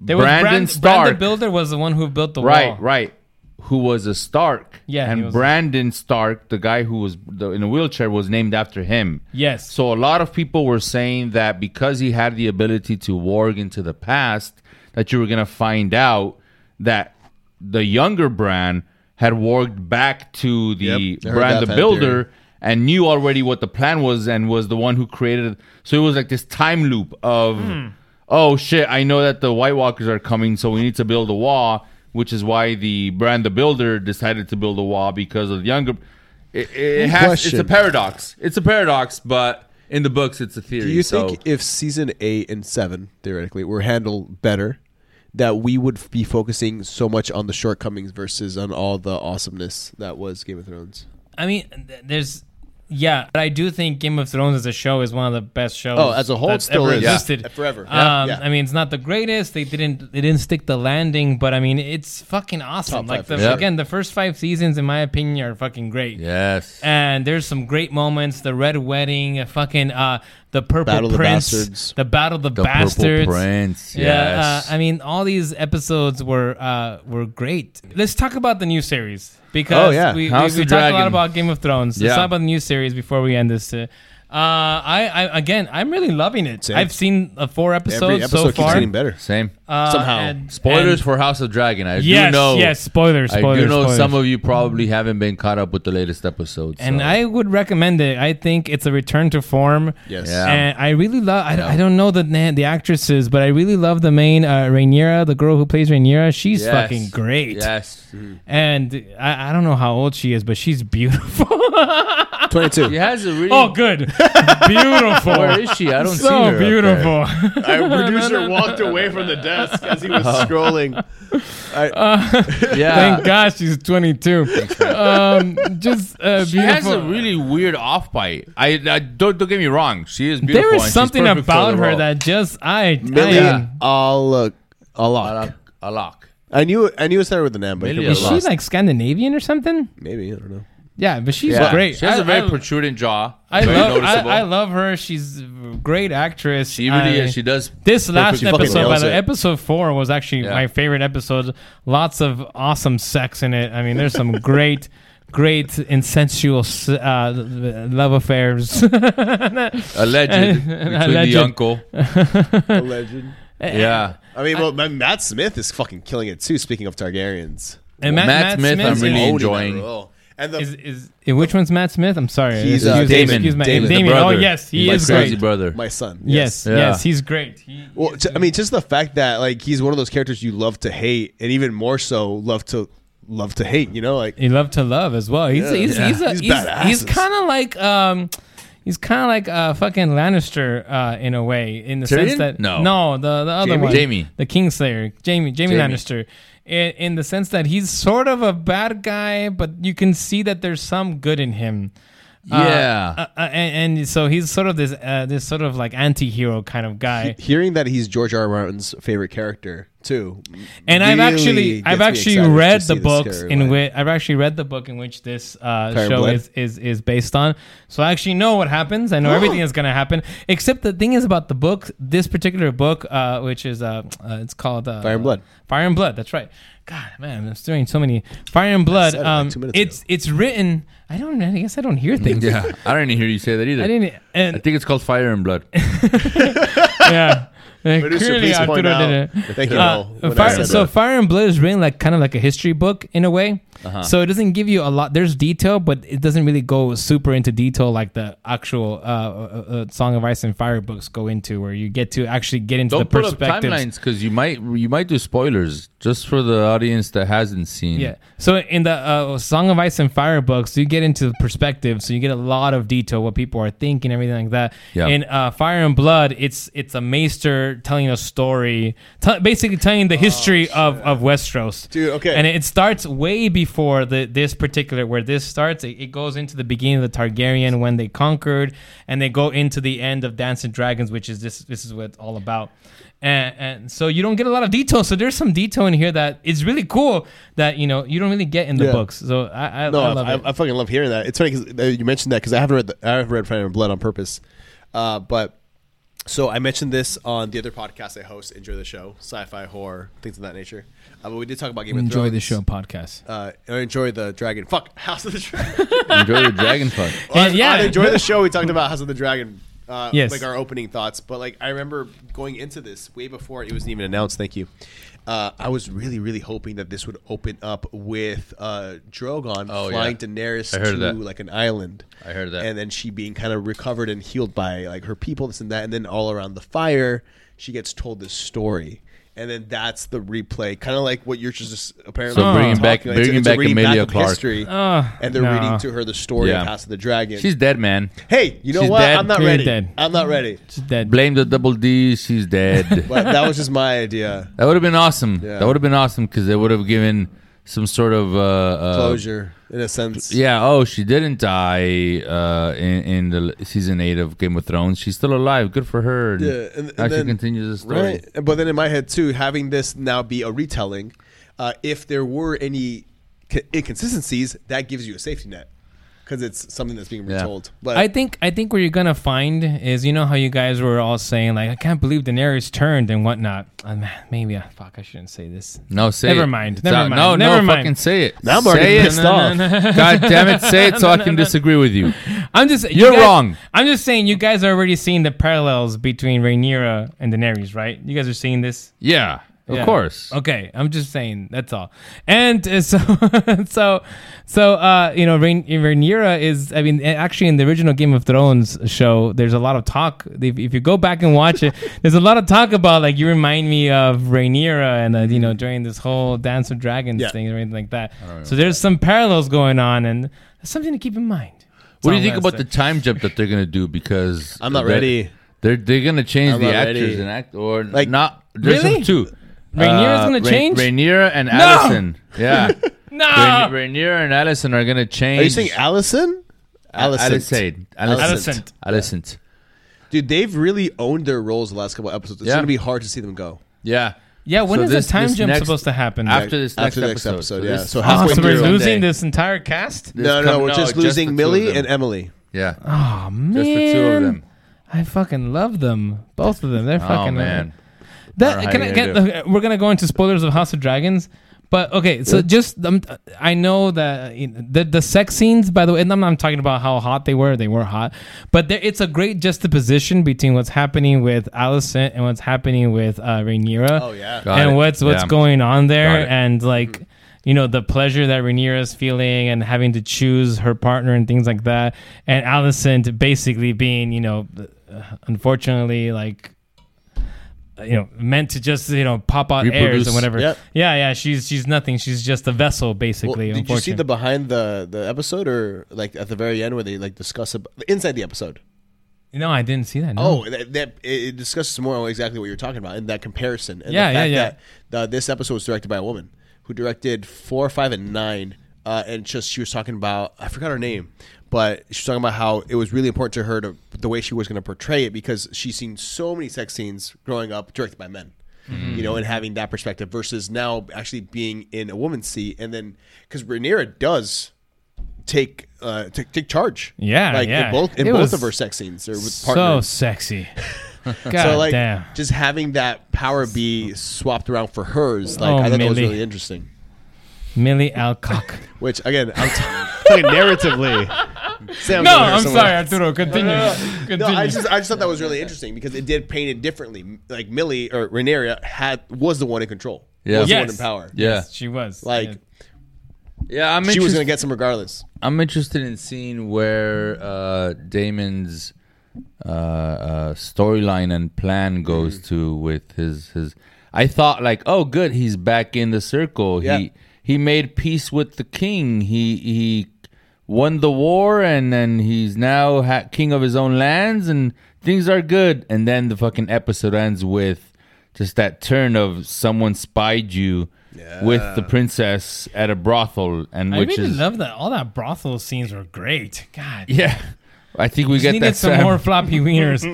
[SPEAKER 2] there was
[SPEAKER 4] Brandon
[SPEAKER 2] Brand,
[SPEAKER 4] Stark.
[SPEAKER 2] Bran the Builder was the one who built the
[SPEAKER 4] right,
[SPEAKER 2] wall.
[SPEAKER 4] Right, right. Who was a Stark?
[SPEAKER 2] Yeah, he
[SPEAKER 4] and
[SPEAKER 2] was-
[SPEAKER 4] Brandon Stark, the guy who was the, in a wheelchair, was named after him.
[SPEAKER 2] Yes.
[SPEAKER 4] So a lot of people were saying that because he had the ability to warg into the past, that you were gonna find out that the younger Bran had warged back to the
[SPEAKER 3] Yep, I heard
[SPEAKER 4] Bran
[SPEAKER 3] that
[SPEAKER 4] the
[SPEAKER 3] fan
[SPEAKER 4] Builder
[SPEAKER 3] theory.
[SPEAKER 4] and knew already what the plan was and was the one who created it. So it was like this time loop of,
[SPEAKER 2] Hmm.
[SPEAKER 4] oh shit, I know that the White Walkers are coming, so we need to build a wall. Which is why the Bran the Builder decided to build a wall because of the younger. It, it
[SPEAKER 3] Good
[SPEAKER 4] has. It's a paradox. It's a paradox, but in the books, it's a theory.
[SPEAKER 3] Do you
[SPEAKER 4] so-
[SPEAKER 3] think if season eight and seven theoretically were handled better, that we would be focusing so much on the shortcomings versus on all the awesomeness that was Game of Thrones?
[SPEAKER 2] I mean, there's. Yeah, but I do think Game of Thrones as a show is one of the best shows.
[SPEAKER 3] Oh, as a whole,
[SPEAKER 2] that's
[SPEAKER 3] still
[SPEAKER 2] ever
[SPEAKER 3] is. Yeah.
[SPEAKER 2] existed
[SPEAKER 3] Forever.
[SPEAKER 2] Um,
[SPEAKER 3] yeah.
[SPEAKER 2] I mean, it's not the greatest. They didn't. They didn't stick the landing, but I mean, it's fucking awesome.
[SPEAKER 3] Top
[SPEAKER 2] like the
[SPEAKER 3] sure.
[SPEAKER 2] again, the first five seasons, in my opinion, are fucking great.
[SPEAKER 4] Yes.
[SPEAKER 2] And there's some great moments. The Red Wedding, fucking uh, the Purple
[SPEAKER 3] Battle of the
[SPEAKER 2] Prince,
[SPEAKER 3] Bastards.
[SPEAKER 2] the Battle of the,
[SPEAKER 4] The Purple
[SPEAKER 2] Bastards.
[SPEAKER 4] Prince,
[SPEAKER 2] Yeah, uh, I mean, all these episodes were uh, were great. Let's talk about the new series because
[SPEAKER 3] Oh, yeah.
[SPEAKER 2] we, we,
[SPEAKER 4] House
[SPEAKER 2] we
[SPEAKER 4] of
[SPEAKER 2] talked a lot about Game of Thrones. Let's talk about the new series before we end this. Uh, I, I again, I'm really loving it.
[SPEAKER 3] Same.
[SPEAKER 2] I've seen uh, four episodes
[SPEAKER 3] Every episode
[SPEAKER 2] so
[SPEAKER 3] keeps
[SPEAKER 2] far.
[SPEAKER 3] getting better.
[SPEAKER 4] Same.
[SPEAKER 2] Uh,
[SPEAKER 3] Somehow.
[SPEAKER 2] and-
[SPEAKER 4] Spoilers
[SPEAKER 2] and-
[SPEAKER 4] for House of Dragon. I
[SPEAKER 2] Yes,
[SPEAKER 4] do know.
[SPEAKER 2] yes, spoilers,
[SPEAKER 4] I
[SPEAKER 2] spoilers,
[SPEAKER 4] do know
[SPEAKER 2] spoilers.
[SPEAKER 4] some of you probably haven't been caught up with the latest episodes.
[SPEAKER 2] and
[SPEAKER 4] so.
[SPEAKER 2] I would recommend it. I think it's a return to form.
[SPEAKER 3] Yes.
[SPEAKER 4] Yeah.
[SPEAKER 2] And I really love. I, I don't know the na- the actresses, but I really love the main uh, Rhaenyra, the girl who plays Rhaenyra. She's
[SPEAKER 4] Yes.
[SPEAKER 2] fucking great.
[SPEAKER 4] Yes.
[SPEAKER 2] And I, I don't know how old she is, but she's beautiful.
[SPEAKER 3] 22.
[SPEAKER 4] He has a really.
[SPEAKER 2] oh, good, beautiful.
[SPEAKER 4] Where is she? I don't
[SPEAKER 2] so
[SPEAKER 4] see her. up
[SPEAKER 2] beautiful.
[SPEAKER 3] Our producer walked away from the desk as he was scrolling. I,
[SPEAKER 4] Yeah.
[SPEAKER 2] Thank God she's 22. um, just uh,
[SPEAKER 4] She has
[SPEAKER 2] beautiful.
[SPEAKER 4] a really weird off bite. I, I don't don't get me wrong. She is beautiful.
[SPEAKER 2] there
[SPEAKER 4] and
[SPEAKER 2] is
[SPEAKER 4] she's
[SPEAKER 2] something
[SPEAKER 4] perfect for
[SPEAKER 2] about
[SPEAKER 4] the
[SPEAKER 2] her
[SPEAKER 4] role.
[SPEAKER 2] that just I.
[SPEAKER 3] Millie
[SPEAKER 2] I
[SPEAKER 3] Alok.
[SPEAKER 4] a
[SPEAKER 3] Alok.
[SPEAKER 4] A lock.
[SPEAKER 3] I knew I knew it started with an M, but it
[SPEAKER 4] Millie
[SPEAKER 3] be
[SPEAKER 2] is she
[SPEAKER 3] lost.
[SPEAKER 2] like Scandinavian or something?
[SPEAKER 3] maybe I don't know.
[SPEAKER 2] Yeah, but she's
[SPEAKER 4] Yeah.
[SPEAKER 2] great.
[SPEAKER 4] She has
[SPEAKER 2] I-
[SPEAKER 4] a very
[SPEAKER 2] I-
[SPEAKER 4] protruding jaw.
[SPEAKER 2] I
[SPEAKER 4] Very
[SPEAKER 2] love I,
[SPEAKER 4] noticeable.
[SPEAKER 2] I love her. She's a great actress.
[SPEAKER 4] She really
[SPEAKER 2] I-
[SPEAKER 4] is. She does.
[SPEAKER 2] This last
[SPEAKER 3] fucking
[SPEAKER 2] episode, by
[SPEAKER 3] nails
[SPEAKER 2] the way,
[SPEAKER 3] it.
[SPEAKER 2] episode four was actually
[SPEAKER 4] Yeah.
[SPEAKER 2] my favorite episode. Lots of awesome sex in it. I mean, there's some great, great insensual uh, love affairs.
[SPEAKER 4] Alleged between
[SPEAKER 2] Alleged.
[SPEAKER 4] the uncle.
[SPEAKER 3] A legend.
[SPEAKER 4] Yeah.
[SPEAKER 3] I mean, well, Matt Smith is fucking killing it too. Speaking of Targaryens,
[SPEAKER 2] And
[SPEAKER 4] Well, Matt Smith, I'm really
[SPEAKER 3] Owning
[SPEAKER 4] enjoying.
[SPEAKER 3] role. And the
[SPEAKER 2] Is, is, eh, which one's Matt Smith? I'm sorry.
[SPEAKER 3] He's,
[SPEAKER 2] excuse,
[SPEAKER 3] uh,
[SPEAKER 2] me,
[SPEAKER 3] Daemon.
[SPEAKER 2] excuse me.
[SPEAKER 3] Daemon, the
[SPEAKER 2] Damien. Oh yes, he
[SPEAKER 3] My
[SPEAKER 2] is
[SPEAKER 4] crazy
[SPEAKER 2] great.
[SPEAKER 4] brother.
[SPEAKER 3] my son.
[SPEAKER 2] Yes,
[SPEAKER 4] Yeah.
[SPEAKER 2] yes, he's great. He,
[SPEAKER 3] Well, t- I mean, just the fact that like he's one of those characters you love to hate, and even more so love to love to hate. You know, like
[SPEAKER 2] he loved to love as well. He's
[SPEAKER 3] Yeah.
[SPEAKER 2] he's
[SPEAKER 3] Yeah.
[SPEAKER 2] he's a,
[SPEAKER 3] He's
[SPEAKER 2] he's, he's kind of like um he's kind of like uh fucking Lannister uh in a way in the sense that
[SPEAKER 4] No.
[SPEAKER 2] no the the other
[SPEAKER 4] Jaime?
[SPEAKER 2] one
[SPEAKER 4] Jaime.
[SPEAKER 2] the Kingslayer Jaime Jaime,
[SPEAKER 4] Jaime.
[SPEAKER 2] Lannister in, in the sense that he's sort of a bad guy but you can see that there's some good in him. Uh,
[SPEAKER 4] Yeah.
[SPEAKER 2] uh, uh, and, and so he's sort of this uh, this sort of like anti-hero kind of guy.
[SPEAKER 3] hearing that he's George R. R. Martin's favorite character too.
[SPEAKER 2] And I've actually I've actually read the
[SPEAKER 3] this
[SPEAKER 2] books
[SPEAKER 3] character
[SPEAKER 2] in which I've actually read the book in which this uh, show
[SPEAKER 3] Blood?
[SPEAKER 2] is, is is based on. So I actually know what happens. I know everything that's gonna happen. Except the thing is about the book, this particular book, uh, which is uh, uh it's called uh,
[SPEAKER 3] Fire and Blood.
[SPEAKER 2] Fire and Blood. That's right. God, man, I'm doing so many Fire and Blood.
[SPEAKER 3] it
[SPEAKER 2] Um,
[SPEAKER 3] two minutes
[SPEAKER 2] it's it's written. I don't. I guess I don't hear things.
[SPEAKER 4] Yeah. I didn't even hear you say that either.
[SPEAKER 2] I didn't. And
[SPEAKER 4] I think it's called Fire and Blood.
[SPEAKER 2] yeah.
[SPEAKER 3] Producer,
[SPEAKER 2] Clearly,
[SPEAKER 3] please point
[SPEAKER 2] Arturo
[SPEAKER 3] out. Thank you,
[SPEAKER 2] Uh,
[SPEAKER 3] Noel, when I
[SPEAKER 2] Fire, so. Fire and Blood is written like kind of like a history book in a way.
[SPEAKER 3] Uh-huh.
[SPEAKER 2] So it doesn't give you a lot. There's detail, but it doesn't really go super into detail like the actual uh, uh, uh, Song of Ice and Fire books go into, where you get to actually get into
[SPEAKER 4] Don't
[SPEAKER 2] the
[SPEAKER 4] put
[SPEAKER 2] perspectives.
[SPEAKER 4] timelines because you might you might do spoilers just for the audience that hasn't seen.
[SPEAKER 2] Yeah. So in the uh, Song of Ice and Fire books, you get into the perspective, so you get a lot of detail, what people are thinking, everything like that.
[SPEAKER 4] Yeah.
[SPEAKER 2] In uh, Fire and Blood, it's it's a maester telling a story, t- basically telling the history of, of Westeros.
[SPEAKER 3] Oh, Dude, okay.
[SPEAKER 2] And it starts way before the this particular where this starts. It, it goes into the beginning of the Targaryen when they conquered, and they go into the end of Dance and Dragons, which is this this is what it's all about. And, and so you don't get a lot of detail. So there's some detail in here that is really cool that you know you don't really get in the
[SPEAKER 3] Yeah.
[SPEAKER 2] books. So I, I,
[SPEAKER 3] no,
[SPEAKER 2] I love
[SPEAKER 3] I,
[SPEAKER 2] it.
[SPEAKER 3] I fucking love hearing that. It's funny because you mentioned that because I haven't read the, I haven't read Fire and Blood on purpose, uh, but so I mentioned this on the other podcast I host. Enjoy the show, sci-fi, horror, things of that nature. Uh, but we did talk about Game of
[SPEAKER 2] Enjoy the show podcast.
[SPEAKER 3] Uh, enjoy the Dragon. Fuck House of the Dragon.
[SPEAKER 4] Enjoy the Dragon Fuck.
[SPEAKER 3] Well,
[SPEAKER 2] And yeah.
[SPEAKER 3] on enjoy the show. We talked about House of the Dragon. Uh,
[SPEAKER 2] Yes.
[SPEAKER 3] like our opening thoughts. But like I remember going into this way before it wasn't even announced. Thank you. Uh, I was really, really hoping that this would open up with uh, Drogon
[SPEAKER 4] Oh,
[SPEAKER 3] flying
[SPEAKER 4] yeah.
[SPEAKER 3] Daenerys to
[SPEAKER 4] that.
[SPEAKER 3] like an island.
[SPEAKER 4] I heard that.
[SPEAKER 3] and then she being kind of recovered and healed by like her people, this and that, and then all around the fire, she gets told this story. And then that's the replay, kind of like what you're just apparently
[SPEAKER 4] So bringing
[SPEAKER 3] talking
[SPEAKER 4] back-
[SPEAKER 3] about. It's-
[SPEAKER 4] bringing
[SPEAKER 3] it's a
[SPEAKER 4] back
[SPEAKER 3] reading
[SPEAKER 4] Emilia
[SPEAKER 3] of
[SPEAKER 4] Clarke.
[SPEAKER 3] history,
[SPEAKER 2] Oh,
[SPEAKER 3] and they're
[SPEAKER 2] no.
[SPEAKER 3] reading to her the story
[SPEAKER 4] Yeah.
[SPEAKER 3] of House of the Dragon.
[SPEAKER 4] She's dead, man.
[SPEAKER 3] hey, you know
[SPEAKER 4] she's
[SPEAKER 3] what?
[SPEAKER 4] dead.
[SPEAKER 3] I'm not
[SPEAKER 2] You're
[SPEAKER 3] ready.
[SPEAKER 2] dead.
[SPEAKER 3] I'm not ready.
[SPEAKER 2] She's dead.
[SPEAKER 4] Blame the double D. She's dead.
[SPEAKER 3] But that was just my idea.
[SPEAKER 4] that would have been awesome.
[SPEAKER 3] Yeah.
[SPEAKER 4] That would have been awesome because it would have given some sort of uh, uh,
[SPEAKER 3] Closure, in a sense.
[SPEAKER 4] Yeah. Oh, she didn't die uh, in, in the season eight of Game of Thrones. She's still alive. Good for her. And
[SPEAKER 3] Yeah, and, and then,
[SPEAKER 4] continues the story.
[SPEAKER 3] Right, but then in my head too, having this now be a retelling, uh, if there were any inconsistencies, that gives you a safety net because it's something that's being
[SPEAKER 4] Yeah.
[SPEAKER 3] retold. But
[SPEAKER 2] I think I think what you're gonna find is you know how you guys were all saying like I can't believe Daenerys turned and whatnot. Uh, man, maybe I fuck I shouldn't say this.
[SPEAKER 4] No, say
[SPEAKER 2] Never
[SPEAKER 4] it.
[SPEAKER 2] mind,
[SPEAKER 4] It's
[SPEAKER 2] never
[SPEAKER 4] out.
[SPEAKER 2] mind,
[SPEAKER 4] No,
[SPEAKER 2] never
[SPEAKER 4] no,
[SPEAKER 2] mind.
[SPEAKER 4] fucking say it.
[SPEAKER 3] Now I'm
[SPEAKER 4] say
[SPEAKER 3] already
[SPEAKER 4] it.
[SPEAKER 3] pissed off.
[SPEAKER 4] God damn it, say it so I can disagree with you.
[SPEAKER 2] I'm just you
[SPEAKER 4] You're
[SPEAKER 2] guys-
[SPEAKER 4] wrong.
[SPEAKER 2] I'm just saying you guys are already seeing the parallels between Rhaenyra and Daenerys, right? You guys are seeing this.
[SPEAKER 4] Yeah, of
[SPEAKER 2] Yeah.
[SPEAKER 4] course.
[SPEAKER 2] Okay, I'm just saying that's all. And uh, so, so, so, uh, you know, Rhaen- Rhaenyra is. I mean, actually, in the original Game of Thrones show, there's a lot of talk. If, if you go back and watch it, there's a lot of talk about like you remind me of Rhaenyra, and uh, you know, during this whole Dance of Dragons
[SPEAKER 3] Yeah.
[SPEAKER 2] thing or anything like that. So there's some parallels going on, and that's something to keep in mind. That's
[SPEAKER 4] What do you think
[SPEAKER 2] gonna
[SPEAKER 4] about the time jump that they're gonna do? Because
[SPEAKER 3] I'm not ready.
[SPEAKER 4] They're they're gonna change
[SPEAKER 3] I'm
[SPEAKER 4] the actors
[SPEAKER 3] ready.
[SPEAKER 4] and act or
[SPEAKER 3] Like-
[SPEAKER 4] like not. There's
[SPEAKER 2] Really?
[SPEAKER 4] two.
[SPEAKER 2] Rhaenyra's uh, gonna
[SPEAKER 4] Rha-
[SPEAKER 2] change?
[SPEAKER 4] Rhaenyra and Allison. Yeah.
[SPEAKER 2] No,
[SPEAKER 4] Rhaen- Rhaenyra and Allison are gonna change.
[SPEAKER 3] are you saying Allison?
[SPEAKER 4] Allison?
[SPEAKER 3] Allison.
[SPEAKER 4] Allison.
[SPEAKER 2] Allison.
[SPEAKER 4] Allison.
[SPEAKER 3] Dude, they've really owned their roles the last couple episodes. It's
[SPEAKER 4] Yeah.
[SPEAKER 3] going to be hard to see them go.
[SPEAKER 4] Yeah.
[SPEAKER 2] yeah. When
[SPEAKER 4] So
[SPEAKER 2] is
[SPEAKER 4] this-
[SPEAKER 2] the time
[SPEAKER 4] this
[SPEAKER 2] jump
[SPEAKER 4] next-
[SPEAKER 2] supposed to happen?
[SPEAKER 4] After this next
[SPEAKER 3] After the next
[SPEAKER 4] episode.
[SPEAKER 3] episode, yeah.
[SPEAKER 4] this-
[SPEAKER 3] So
[SPEAKER 2] oh,
[SPEAKER 3] halfway
[SPEAKER 2] so we're
[SPEAKER 3] through.
[SPEAKER 2] losing
[SPEAKER 4] Sunday.
[SPEAKER 2] this entire cast.
[SPEAKER 4] This
[SPEAKER 3] No, no,
[SPEAKER 4] come-
[SPEAKER 3] we're
[SPEAKER 4] no,
[SPEAKER 3] just
[SPEAKER 4] just the
[SPEAKER 3] losing
[SPEAKER 4] two of
[SPEAKER 3] Millie
[SPEAKER 4] them.
[SPEAKER 3] and Emily.
[SPEAKER 4] Yeah.
[SPEAKER 2] Oh man,
[SPEAKER 4] Just the two of them.
[SPEAKER 2] I fucking love them, both of them. They're
[SPEAKER 4] Oh
[SPEAKER 2] fucking
[SPEAKER 4] man.
[SPEAKER 2] That
[SPEAKER 4] I
[SPEAKER 2] can
[SPEAKER 4] how
[SPEAKER 2] I
[SPEAKER 4] you're
[SPEAKER 2] get?
[SPEAKER 4] gonna
[SPEAKER 2] okay, we're gonna go into spoilers of House of Dragons, but okay. So just um, I know that you know, the the sex scenes. By the way, and I'm not talking about how hot they were. They were hot, but there, it's a great juxtaposition between what's happening with Alicent and what's happening with uh, Rhaenyra.
[SPEAKER 3] Oh, yeah.
[SPEAKER 4] Got
[SPEAKER 2] and
[SPEAKER 4] it.
[SPEAKER 2] what's what's
[SPEAKER 4] Yeah.
[SPEAKER 2] going on there, and like you know the pleasure that Rhaenyra is feeling and having to choose her partner and things like that, and Alicent basically being you know uh, unfortunately like you know meant to just you know pop out heirs
[SPEAKER 4] Reproduce.
[SPEAKER 2] and whatever.
[SPEAKER 3] Yep.
[SPEAKER 2] Yeah, yeah. She's she's nothing. She's just a vessel
[SPEAKER 3] Well,
[SPEAKER 2] basically.
[SPEAKER 3] did you see the behind the, the episode or like at the very end where they like discuss ab- inside the episode?
[SPEAKER 2] No, I didn't see that. No.
[SPEAKER 3] Oh, that, that it discusses more on exactly what you're talking about in that comparison. And
[SPEAKER 2] Yeah,
[SPEAKER 3] the
[SPEAKER 2] yeah,
[SPEAKER 3] fact
[SPEAKER 2] yeah.
[SPEAKER 3] That, uh, this episode was directed by a woman who directed four, five, and nine, uh, and just she was talking about I forgot her name, but she's talking about how it was really important to her to the way she was going to portray it because she's seen so many sex scenes growing up directed by men.
[SPEAKER 2] Mm-hmm.
[SPEAKER 3] You know, and having that perspective versus now actually being in a woman's seat, and then because Rhaenyra does take uh take, take charge,
[SPEAKER 2] Yeah,
[SPEAKER 3] like
[SPEAKER 2] yeah.
[SPEAKER 3] in both in
[SPEAKER 2] It
[SPEAKER 3] both of her sex scenes or with
[SPEAKER 2] so
[SPEAKER 3] partners.
[SPEAKER 2] sexy. God
[SPEAKER 3] so like
[SPEAKER 2] damn.
[SPEAKER 3] just having that power be swapped around for hers, like
[SPEAKER 2] Oh,
[SPEAKER 3] I thought that was really interesting.
[SPEAKER 2] Millie Alcock.
[SPEAKER 3] Which again, I'm talking narratively. Sam's
[SPEAKER 2] no, I'm
[SPEAKER 3] somewhere.
[SPEAKER 2] sorry, Arturo. Continue. Continue.
[SPEAKER 3] No, I just I just thought that was really interesting because it did paint it differently. Like Millie or Rhaenyra had was the one in control.
[SPEAKER 4] Yeah.
[SPEAKER 3] was the one in power.
[SPEAKER 4] Yeah.
[SPEAKER 2] Yes, she was
[SPEAKER 3] Like
[SPEAKER 2] Yeah.
[SPEAKER 4] Yeah, I'm
[SPEAKER 3] she was going to get some regardless.
[SPEAKER 4] I'm interested in seeing where uh, Daemon's uh, uh, storyline and plan goes
[SPEAKER 3] Mm-hmm.
[SPEAKER 4] to with his his. I thought like, oh, good, he's back in the circle.
[SPEAKER 3] Yeah.
[SPEAKER 4] He he made peace with the king. He he won the war, and then he's now ha- king of his own lands, and things are good. And then the fucking episode ends with just that turn of someone spied you. With the princess at a brothel, and
[SPEAKER 2] I
[SPEAKER 4] which
[SPEAKER 2] really
[SPEAKER 4] is
[SPEAKER 2] love that. All that brothel scenes were great. God,
[SPEAKER 4] yeah, I think we get
[SPEAKER 2] needed
[SPEAKER 4] that
[SPEAKER 2] some
[SPEAKER 4] Sam.
[SPEAKER 2] more floppy wieners.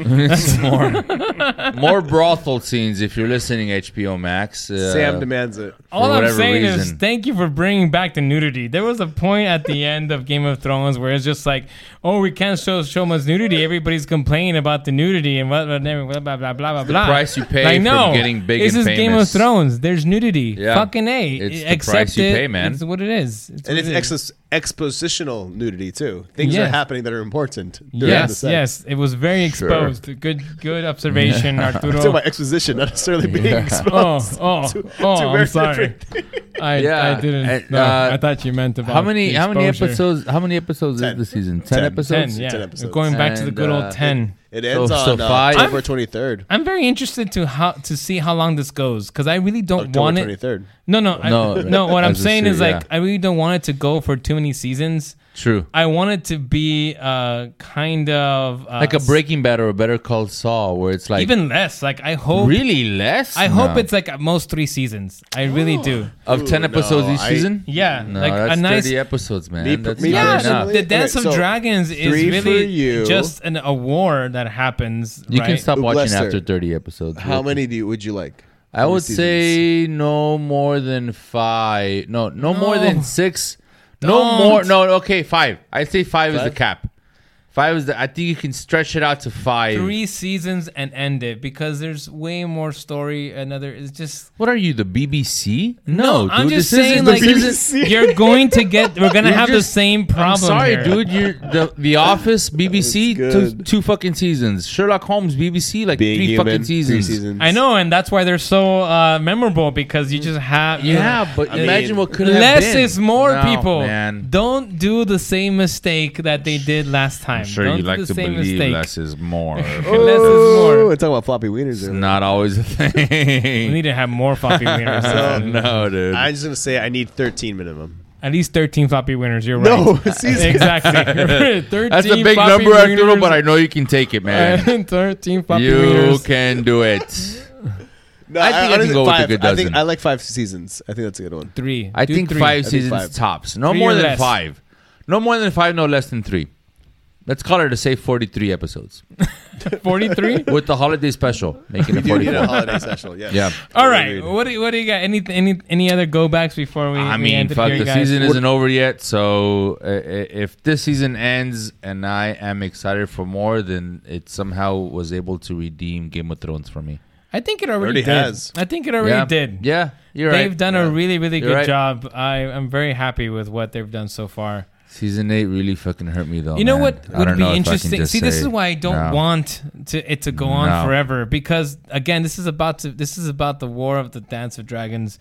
[SPEAKER 4] More, more brothel scenes. If you're listening, HBO Max. Uh,
[SPEAKER 3] Sam demands it.
[SPEAKER 2] All I'm
[SPEAKER 4] whatever
[SPEAKER 2] saying is thank you for bringing back the nudity. There was a point at the end of Game of Thrones where it's just like, oh, we can't show so much nudity. Everybody's complaining about the nudity and what, what, blah blah blah blah blah
[SPEAKER 4] the
[SPEAKER 2] blah.
[SPEAKER 4] price you pay
[SPEAKER 2] Like,
[SPEAKER 4] for
[SPEAKER 2] no,
[SPEAKER 4] getting big
[SPEAKER 2] This
[SPEAKER 4] and
[SPEAKER 2] is Game of. Thrones. There's nudity.
[SPEAKER 4] Yeah.
[SPEAKER 2] Fucking a.
[SPEAKER 4] It's the price you
[SPEAKER 2] it.
[SPEAKER 4] pay, man.
[SPEAKER 2] It's what it is. It's
[SPEAKER 3] And
[SPEAKER 2] what
[SPEAKER 3] it's
[SPEAKER 2] it is.
[SPEAKER 3] Ex- expositional nudity too. Things are happening that are important. during
[SPEAKER 2] Yes,
[SPEAKER 3] sex.
[SPEAKER 2] yes, it was very
[SPEAKER 4] Sure.
[SPEAKER 2] exposed. Good, good observation,
[SPEAKER 3] I'm talking about exposition, not necessarily being
[SPEAKER 4] Yeah.
[SPEAKER 3] exposed.
[SPEAKER 2] Oh, oh,
[SPEAKER 3] Two-
[SPEAKER 2] oh,
[SPEAKER 3] two
[SPEAKER 2] I'm
[SPEAKER 3] very
[SPEAKER 2] sorry.
[SPEAKER 3] Different things.
[SPEAKER 2] I,
[SPEAKER 4] Yeah,
[SPEAKER 2] I didn't.
[SPEAKER 4] and,
[SPEAKER 2] no,
[SPEAKER 4] uh,
[SPEAKER 2] I thought you meant about
[SPEAKER 4] How many?
[SPEAKER 2] the
[SPEAKER 4] How many episodes? How many episodes
[SPEAKER 3] Ten.
[SPEAKER 4] is the season? Ten,
[SPEAKER 3] Ten.
[SPEAKER 4] episodes.
[SPEAKER 2] Ten, yeah.
[SPEAKER 3] Ten episodes.
[SPEAKER 2] Going back to the good old
[SPEAKER 4] uh,
[SPEAKER 2] ten.
[SPEAKER 3] It ends
[SPEAKER 4] So- so
[SPEAKER 3] on uh,
[SPEAKER 4] five?
[SPEAKER 3] October twenty third.
[SPEAKER 2] I'm very interested to how to see how long this goes because I really don't
[SPEAKER 3] October
[SPEAKER 2] want it.
[SPEAKER 3] twenty third.
[SPEAKER 2] No, no, I,
[SPEAKER 4] No,
[SPEAKER 2] no. What I'm
[SPEAKER 4] as a
[SPEAKER 2] saying is
[SPEAKER 4] series,
[SPEAKER 2] like
[SPEAKER 4] yeah.
[SPEAKER 2] I really don't want it to go for too many seasons.
[SPEAKER 4] True.
[SPEAKER 2] I want it to be uh kind of uh,
[SPEAKER 4] Like a Breaking Bad or a Better Call Saul, where it's like
[SPEAKER 2] even less. Like I hope
[SPEAKER 4] really less.
[SPEAKER 2] I hope
[SPEAKER 4] No.
[SPEAKER 2] it's like at most three seasons. I really do.
[SPEAKER 4] of ten
[SPEAKER 3] Ooh,
[SPEAKER 4] episodes
[SPEAKER 3] no,
[SPEAKER 4] each
[SPEAKER 3] I-
[SPEAKER 4] season.
[SPEAKER 2] Yeah,
[SPEAKER 4] No,
[SPEAKER 2] like
[SPEAKER 4] that's
[SPEAKER 2] a nice.
[SPEAKER 4] thirty episodes, man.
[SPEAKER 3] Me-
[SPEAKER 4] that's
[SPEAKER 3] me
[SPEAKER 4] not
[SPEAKER 2] Yeah,
[SPEAKER 4] enough.
[SPEAKER 3] personally-
[SPEAKER 2] the, the Dance
[SPEAKER 3] Okay,
[SPEAKER 2] of
[SPEAKER 3] so
[SPEAKER 2] Dragons is
[SPEAKER 3] three for
[SPEAKER 2] really
[SPEAKER 3] you.
[SPEAKER 2] just an a war that happens.
[SPEAKER 4] You
[SPEAKER 2] right?
[SPEAKER 4] can stop watching
[SPEAKER 3] Lester,
[SPEAKER 4] after thirty episodes.
[SPEAKER 3] How
[SPEAKER 4] Really.
[SPEAKER 3] many do you, would you like?
[SPEAKER 4] I
[SPEAKER 3] How many
[SPEAKER 4] would
[SPEAKER 3] seasons?
[SPEAKER 4] say no more than five. No, no, more
[SPEAKER 2] No.
[SPEAKER 4] than six. No
[SPEAKER 2] Don't.
[SPEAKER 4] more. No, okay, five. I'd say five, is the cap. Five is the. I think you can stretch it out to five.
[SPEAKER 2] three seasons and end it because there's way more story. Another it's just
[SPEAKER 4] What are you, the BBC? No,
[SPEAKER 2] I'm
[SPEAKER 4] dude,
[SPEAKER 2] just
[SPEAKER 4] this
[SPEAKER 2] saying like
[SPEAKER 4] the BBC.
[SPEAKER 2] you're going to get. We're gonna
[SPEAKER 4] You're
[SPEAKER 2] have
[SPEAKER 4] just-
[SPEAKER 2] the same problem.
[SPEAKER 4] I'm sorry,
[SPEAKER 2] here.
[SPEAKER 4] dude. You're the The Office, BBC, two, two fucking seasons. Sherlock Holmes, BBC, like
[SPEAKER 3] Being
[SPEAKER 4] three
[SPEAKER 3] human,
[SPEAKER 4] fucking
[SPEAKER 3] three
[SPEAKER 4] seasons.
[SPEAKER 3] seasons.
[SPEAKER 2] I know, and that's why they're so uh, memorable because you just have. you-
[SPEAKER 4] Yeah, but
[SPEAKER 3] I
[SPEAKER 4] imagine
[SPEAKER 3] mean,
[SPEAKER 4] what could have
[SPEAKER 2] Less is more,
[SPEAKER 4] No,
[SPEAKER 2] people.
[SPEAKER 4] Man,
[SPEAKER 2] Don't do the same mistake that they did last time.
[SPEAKER 4] I'm sure
[SPEAKER 2] Don't
[SPEAKER 4] you
[SPEAKER 2] do
[SPEAKER 4] like
[SPEAKER 2] the
[SPEAKER 4] to
[SPEAKER 2] same
[SPEAKER 4] believe
[SPEAKER 2] mistake.
[SPEAKER 4] less is more.
[SPEAKER 2] Less is more.
[SPEAKER 3] we're talking about floppy wieners.
[SPEAKER 4] It's
[SPEAKER 3] there.
[SPEAKER 4] not always a thing.
[SPEAKER 2] We
[SPEAKER 4] thing.
[SPEAKER 2] need to have more floppy winners.
[SPEAKER 4] Oh, no, dude.
[SPEAKER 3] I'm just gonna say I need 13 minimum.
[SPEAKER 2] At least 13 floppy winners. You're right.
[SPEAKER 3] No,
[SPEAKER 2] right.
[SPEAKER 3] seasons.
[SPEAKER 2] exactly. 13
[SPEAKER 4] That's a big
[SPEAKER 2] floppy
[SPEAKER 4] number, Arturo,
[SPEAKER 2] winners.
[SPEAKER 4] but I know you can take it, man.
[SPEAKER 2] 13 floppy
[SPEAKER 4] you
[SPEAKER 2] winners.
[SPEAKER 4] can do it.
[SPEAKER 3] No,
[SPEAKER 4] I think I can
[SPEAKER 3] honestly,
[SPEAKER 4] go with a
[SPEAKER 3] five.
[SPEAKER 4] good
[SPEAKER 3] I think
[SPEAKER 4] dozen.
[SPEAKER 3] I like five seasons. I think that's a good one.
[SPEAKER 2] Three.
[SPEAKER 4] I
[SPEAKER 2] Do
[SPEAKER 4] think
[SPEAKER 2] three.
[SPEAKER 4] five
[SPEAKER 3] think
[SPEAKER 4] seasons
[SPEAKER 3] five.
[SPEAKER 4] tops. No
[SPEAKER 2] Three
[SPEAKER 4] more
[SPEAKER 2] or
[SPEAKER 4] than
[SPEAKER 2] less.
[SPEAKER 4] five. No more than five, no less than three. Let's call it a safe 43 episodes.
[SPEAKER 2] 43?
[SPEAKER 4] With the holiday special, making
[SPEAKER 3] We
[SPEAKER 4] it
[SPEAKER 3] do need
[SPEAKER 4] 44.
[SPEAKER 3] a holiday special. Yes.
[SPEAKER 4] Yeah.
[SPEAKER 2] All right. What do, you- what do you got? Any any any other go backs before we?
[SPEAKER 4] I
[SPEAKER 2] we
[SPEAKER 4] mean,
[SPEAKER 2] end
[SPEAKER 4] fuck, the
[SPEAKER 2] guys?
[SPEAKER 4] season isn't over yet. So uh, if this season ends and I am excited for more, then it somehow was able to redeem Game of Thrones for me.
[SPEAKER 2] I think it already,
[SPEAKER 3] Already
[SPEAKER 2] did.
[SPEAKER 3] has.
[SPEAKER 2] I think it already
[SPEAKER 4] yeah.
[SPEAKER 2] did.
[SPEAKER 4] Yeah, you're
[SPEAKER 2] they've
[SPEAKER 4] right.
[SPEAKER 2] done a really really
[SPEAKER 4] You're
[SPEAKER 2] good
[SPEAKER 4] right.
[SPEAKER 2] job. I am very happy with what they've done so far.
[SPEAKER 4] Season eight really fucking hurt me though.
[SPEAKER 2] you know
[SPEAKER 4] man.
[SPEAKER 2] what
[SPEAKER 4] I
[SPEAKER 2] would be
[SPEAKER 4] know if I can
[SPEAKER 2] interesting? See, this is why I don't
[SPEAKER 4] No.
[SPEAKER 2] want to it to go on
[SPEAKER 4] No.
[SPEAKER 2] forever because again, this is about to this is about the War of the Dance of Dragons.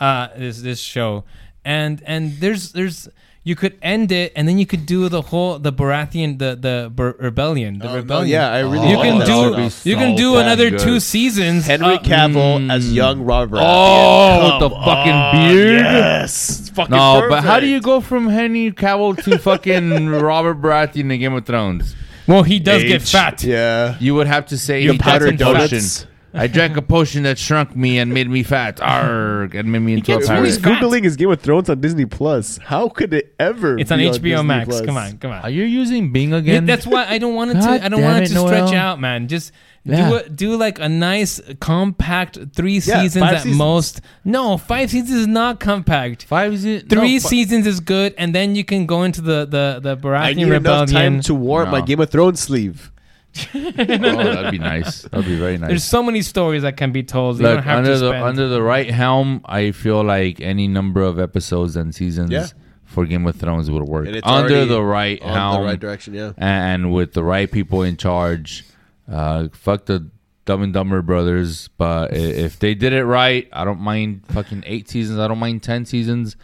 [SPEAKER 2] Uh, this this show, and and there's there's you could end it and then you could do the whole the Baratheon the the Ber- rebellion the
[SPEAKER 3] Oh, no,
[SPEAKER 2] rebellion.
[SPEAKER 3] yeah, I really
[SPEAKER 2] you can
[SPEAKER 3] that
[SPEAKER 2] do
[SPEAKER 3] spin-off.
[SPEAKER 2] you can do another
[SPEAKER 4] good.
[SPEAKER 2] two seasons.
[SPEAKER 3] Henry
[SPEAKER 2] uh,
[SPEAKER 3] Cavill as young Robert.
[SPEAKER 4] Oh, with the fucking beard.
[SPEAKER 3] Yes. It's fucking
[SPEAKER 4] No, but how do you go from Henry Cavill to fucking Robert Baratheon in Game of Thrones?
[SPEAKER 2] well, he does get fat.
[SPEAKER 3] Yeah.
[SPEAKER 4] You would have to say
[SPEAKER 2] The
[SPEAKER 4] he
[SPEAKER 2] powder
[SPEAKER 4] drank a
[SPEAKER 3] donuts.
[SPEAKER 4] I drank a potion that shrunk me and made me fat. Arg, and made me into a
[SPEAKER 2] gets
[SPEAKER 4] pirate.
[SPEAKER 2] really
[SPEAKER 3] He's googling his Game of Thrones on Disney Plus. How could it ever?
[SPEAKER 2] It's on
[SPEAKER 3] be
[SPEAKER 2] HBO
[SPEAKER 3] Disney
[SPEAKER 2] Max.
[SPEAKER 3] Plus?
[SPEAKER 2] Come on, come on.
[SPEAKER 4] Are you using Bing
[SPEAKER 2] Yeah,
[SPEAKER 4] again?
[SPEAKER 2] that's why I don't want it
[SPEAKER 4] God
[SPEAKER 2] to. I don't
[SPEAKER 4] damn
[SPEAKER 2] want it
[SPEAKER 4] it,
[SPEAKER 2] to stretch out, man. Just
[SPEAKER 4] Yeah.
[SPEAKER 2] do it. Do like a nice compact three
[SPEAKER 3] Yeah,
[SPEAKER 2] seasons
[SPEAKER 3] five
[SPEAKER 2] at
[SPEAKER 3] seasons.
[SPEAKER 2] most. No, five seasons is not compact.
[SPEAKER 4] Five is it?
[SPEAKER 2] Three
[SPEAKER 4] no, fi-
[SPEAKER 2] seasons is good, and then you can go into the the the
[SPEAKER 3] I
[SPEAKER 2] Baratheon
[SPEAKER 3] need enough
[SPEAKER 2] rebellion.
[SPEAKER 3] time to warrant my
[SPEAKER 4] No.
[SPEAKER 3] Game of Thrones sleeve.
[SPEAKER 4] Oh, that'd be nice. That'd be very nice.
[SPEAKER 2] There's so many stories that can be told. You
[SPEAKER 4] Look,
[SPEAKER 2] don't have
[SPEAKER 4] under
[SPEAKER 2] to
[SPEAKER 4] the
[SPEAKER 2] spend.
[SPEAKER 4] under the right helm, I feel like any number of episodes and seasons
[SPEAKER 3] Yeah.
[SPEAKER 4] for Game of Thrones would work.
[SPEAKER 3] And it's
[SPEAKER 4] Under the right
[SPEAKER 3] on
[SPEAKER 4] helm,
[SPEAKER 3] the right direction. Yeah.
[SPEAKER 4] and with the right people in charge. Uh, fuck the Dumb and Dumber brothers, but if they did it right, I don't mind fucking eight seasons. I don't mind ten seasons.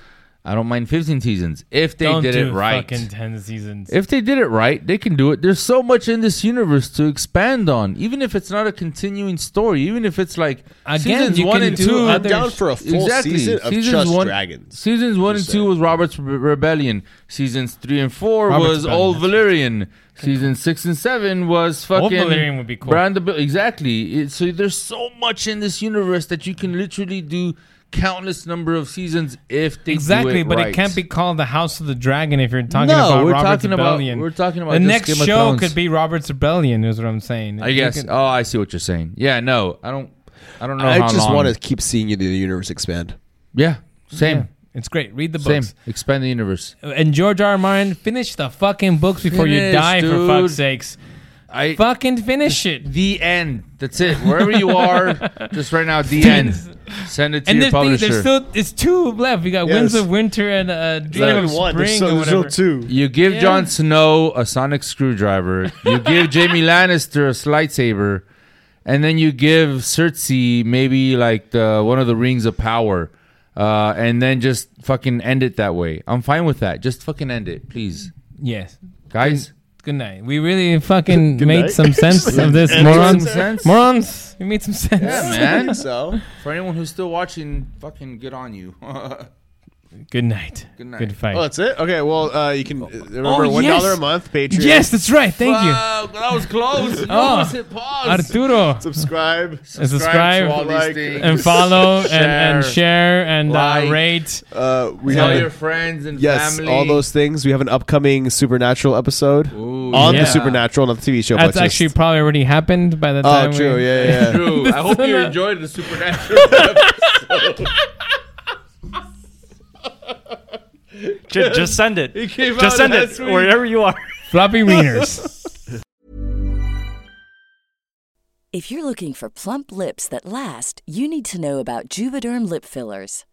[SPEAKER 4] I don't mind fifteen seasons if they
[SPEAKER 2] don't
[SPEAKER 4] did
[SPEAKER 2] do
[SPEAKER 4] it right.
[SPEAKER 2] Fucking ten seasons.
[SPEAKER 4] If they did it right, they can do it. There's so much in this universe to expand on, even if it's not a continuing story. Even if it's like
[SPEAKER 2] Again,
[SPEAKER 4] seasons
[SPEAKER 2] you
[SPEAKER 4] one
[SPEAKER 2] can
[SPEAKER 4] and
[SPEAKER 2] do
[SPEAKER 4] two.
[SPEAKER 3] I'm
[SPEAKER 2] others-
[SPEAKER 3] down for a full
[SPEAKER 4] Exactly.
[SPEAKER 3] season of
[SPEAKER 4] Seasons
[SPEAKER 3] just
[SPEAKER 4] one-
[SPEAKER 3] dragons.
[SPEAKER 4] Seasons one and
[SPEAKER 3] Just
[SPEAKER 4] two was Robert's Re- Rebellion. Seasons three and four
[SPEAKER 2] Robert's
[SPEAKER 4] was
[SPEAKER 2] Rebellion,
[SPEAKER 4] Old
[SPEAKER 2] that's
[SPEAKER 4] Valyrian. Season six and seven was fucking
[SPEAKER 2] Valyrian would be cool.
[SPEAKER 4] Brand exactly. It- so there's so much in this universe that you can literally do countless number of seasons if they do
[SPEAKER 2] Exactly,
[SPEAKER 4] it
[SPEAKER 2] but
[SPEAKER 4] right.
[SPEAKER 2] it can't be called the House of the Dragon if you're talking
[SPEAKER 4] No,
[SPEAKER 2] about
[SPEAKER 4] we're
[SPEAKER 2] Robert's
[SPEAKER 4] talking about- we're talking about
[SPEAKER 2] the next
[SPEAKER 4] Game
[SPEAKER 2] show
[SPEAKER 4] Thrones.
[SPEAKER 2] could be Robert's Rebellion. Is what I'm saying.
[SPEAKER 4] I
[SPEAKER 2] You
[SPEAKER 4] guess.
[SPEAKER 2] can-
[SPEAKER 4] oh, I see what you're saying. Yeah, no, I don't. I don't know.
[SPEAKER 3] I
[SPEAKER 4] how
[SPEAKER 3] just
[SPEAKER 4] long.
[SPEAKER 3] want to keep seeing you the universe expand.
[SPEAKER 4] Yeah, same,
[SPEAKER 2] Yeah, it's great. Read the
[SPEAKER 4] same.
[SPEAKER 2] books.
[SPEAKER 4] Expand the universe.
[SPEAKER 2] And George R. R. Martin, finish the fucking books before you
[SPEAKER 4] Finish,
[SPEAKER 2] die, for fuck's sakes.
[SPEAKER 4] I
[SPEAKER 2] Fucking finish it.
[SPEAKER 4] the end. That's it. Wherever you are, just right now, the end. Send it to
[SPEAKER 2] And
[SPEAKER 4] your
[SPEAKER 2] there's, thing,
[SPEAKER 4] publisher.
[SPEAKER 2] there's still it's two left. We got
[SPEAKER 3] Yes.
[SPEAKER 2] Winds of Winter and uh, Dream of Spring or whatever.
[SPEAKER 3] two.
[SPEAKER 4] you give
[SPEAKER 2] Yeah.
[SPEAKER 4] Jon Snow a sonic screwdriver. You give Jaime Lannister a lightsaber, and then you give Cersei maybe like the one of the rings of power. uh, and then just fucking end it that way. I'm fine with that. Just fucking end it, please,
[SPEAKER 2] Yes.
[SPEAKER 4] guys.
[SPEAKER 2] Good night. We really fucking
[SPEAKER 3] Good
[SPEAKER 2] made
[SPEAKER 3] night.
[SPEAKER 2] some sense of this,
[SPEAKER 3] Made
[SPEAKER 2] morons.
[SPEAKER 4] some sense?
[SPEAKER 2] Morons, we made some sense.
[SPEAKER 4] Yeah, man.
[SPEAKER 3] so
[SPEAKER 4] For anyone who's still watching, fucking good on you.
[SPEAKER 2] Good night.
[SPEAKER 4] Good night.
[SPEAKER 2] Good fight.
[SPEAKER 3] Oh, that's it. Okay, well, uh, you can uh, remember
[SPEAKER 2] Oh,
[SPEAKER 3] one dollar
[SPEAKER 2] yes.
[SPEAKER 3] a month. Patreon.
[SPEAKER 2] yes, that's right. Thank you.
[SPEAKER 4] Fuck, that was close. You
[SPEAKER 2] Oh.
[SPEAKER 4] almost hit pause.
[SPEAKER 2] Arturo.
[SPEAKER 3] Subscribe.
[SPEAKER 2] And subscribe
[SPEAKER 4] to all these
[SPEAKER 3] like,
[SPEAKER 4] things.
[SPEAKER 2] and follow and, and
[SPEAKER 4] Share.
[SPEAKER 2] share and
[SPEAKER 4] Like.
[SPEAKER 2] uh, rate.
[SPEAKER 3] Uh, we
[SPEAKER 4] Tell
[SPEAKER 3] have
[SPEAKER 4] your friends and
[SPEAKER 3] yes,
[SPEAKER 4] family.
[SPEAKER 3] all those things. We have an upcoming Supernatural episode
[SPEAKER 4] Ooh,
[SPEAKER 3] on
[SPEAKER 2] yeah.
[SPEAKER 3] the Supernatural, not the TV show.
[SPEAKER 2] That's
[SPEAKER 3] but just-
[SPEAKER 2] actually probably already happened by the time.
[SPEAKER 3] Oh, true.
[SPEAKER 2] we,
[SPEAKER 3] Yeah, yeah. yeah.
[SPEAKER 4] True. I hope you enjoyed the supernatural episode.
[SPEAKER 5] Ju- just send it.
[SPEAKER 4] It came out
[SPEAKER 5] Just send it
[SPEAKER 4] week.
[SPEAKER 5] wherever you are.
[SPEAKER 2] Floppy wieners.
[SPEAKER 6] If you're looking for plump lips that last, you need to know about Juvederm lip fillers.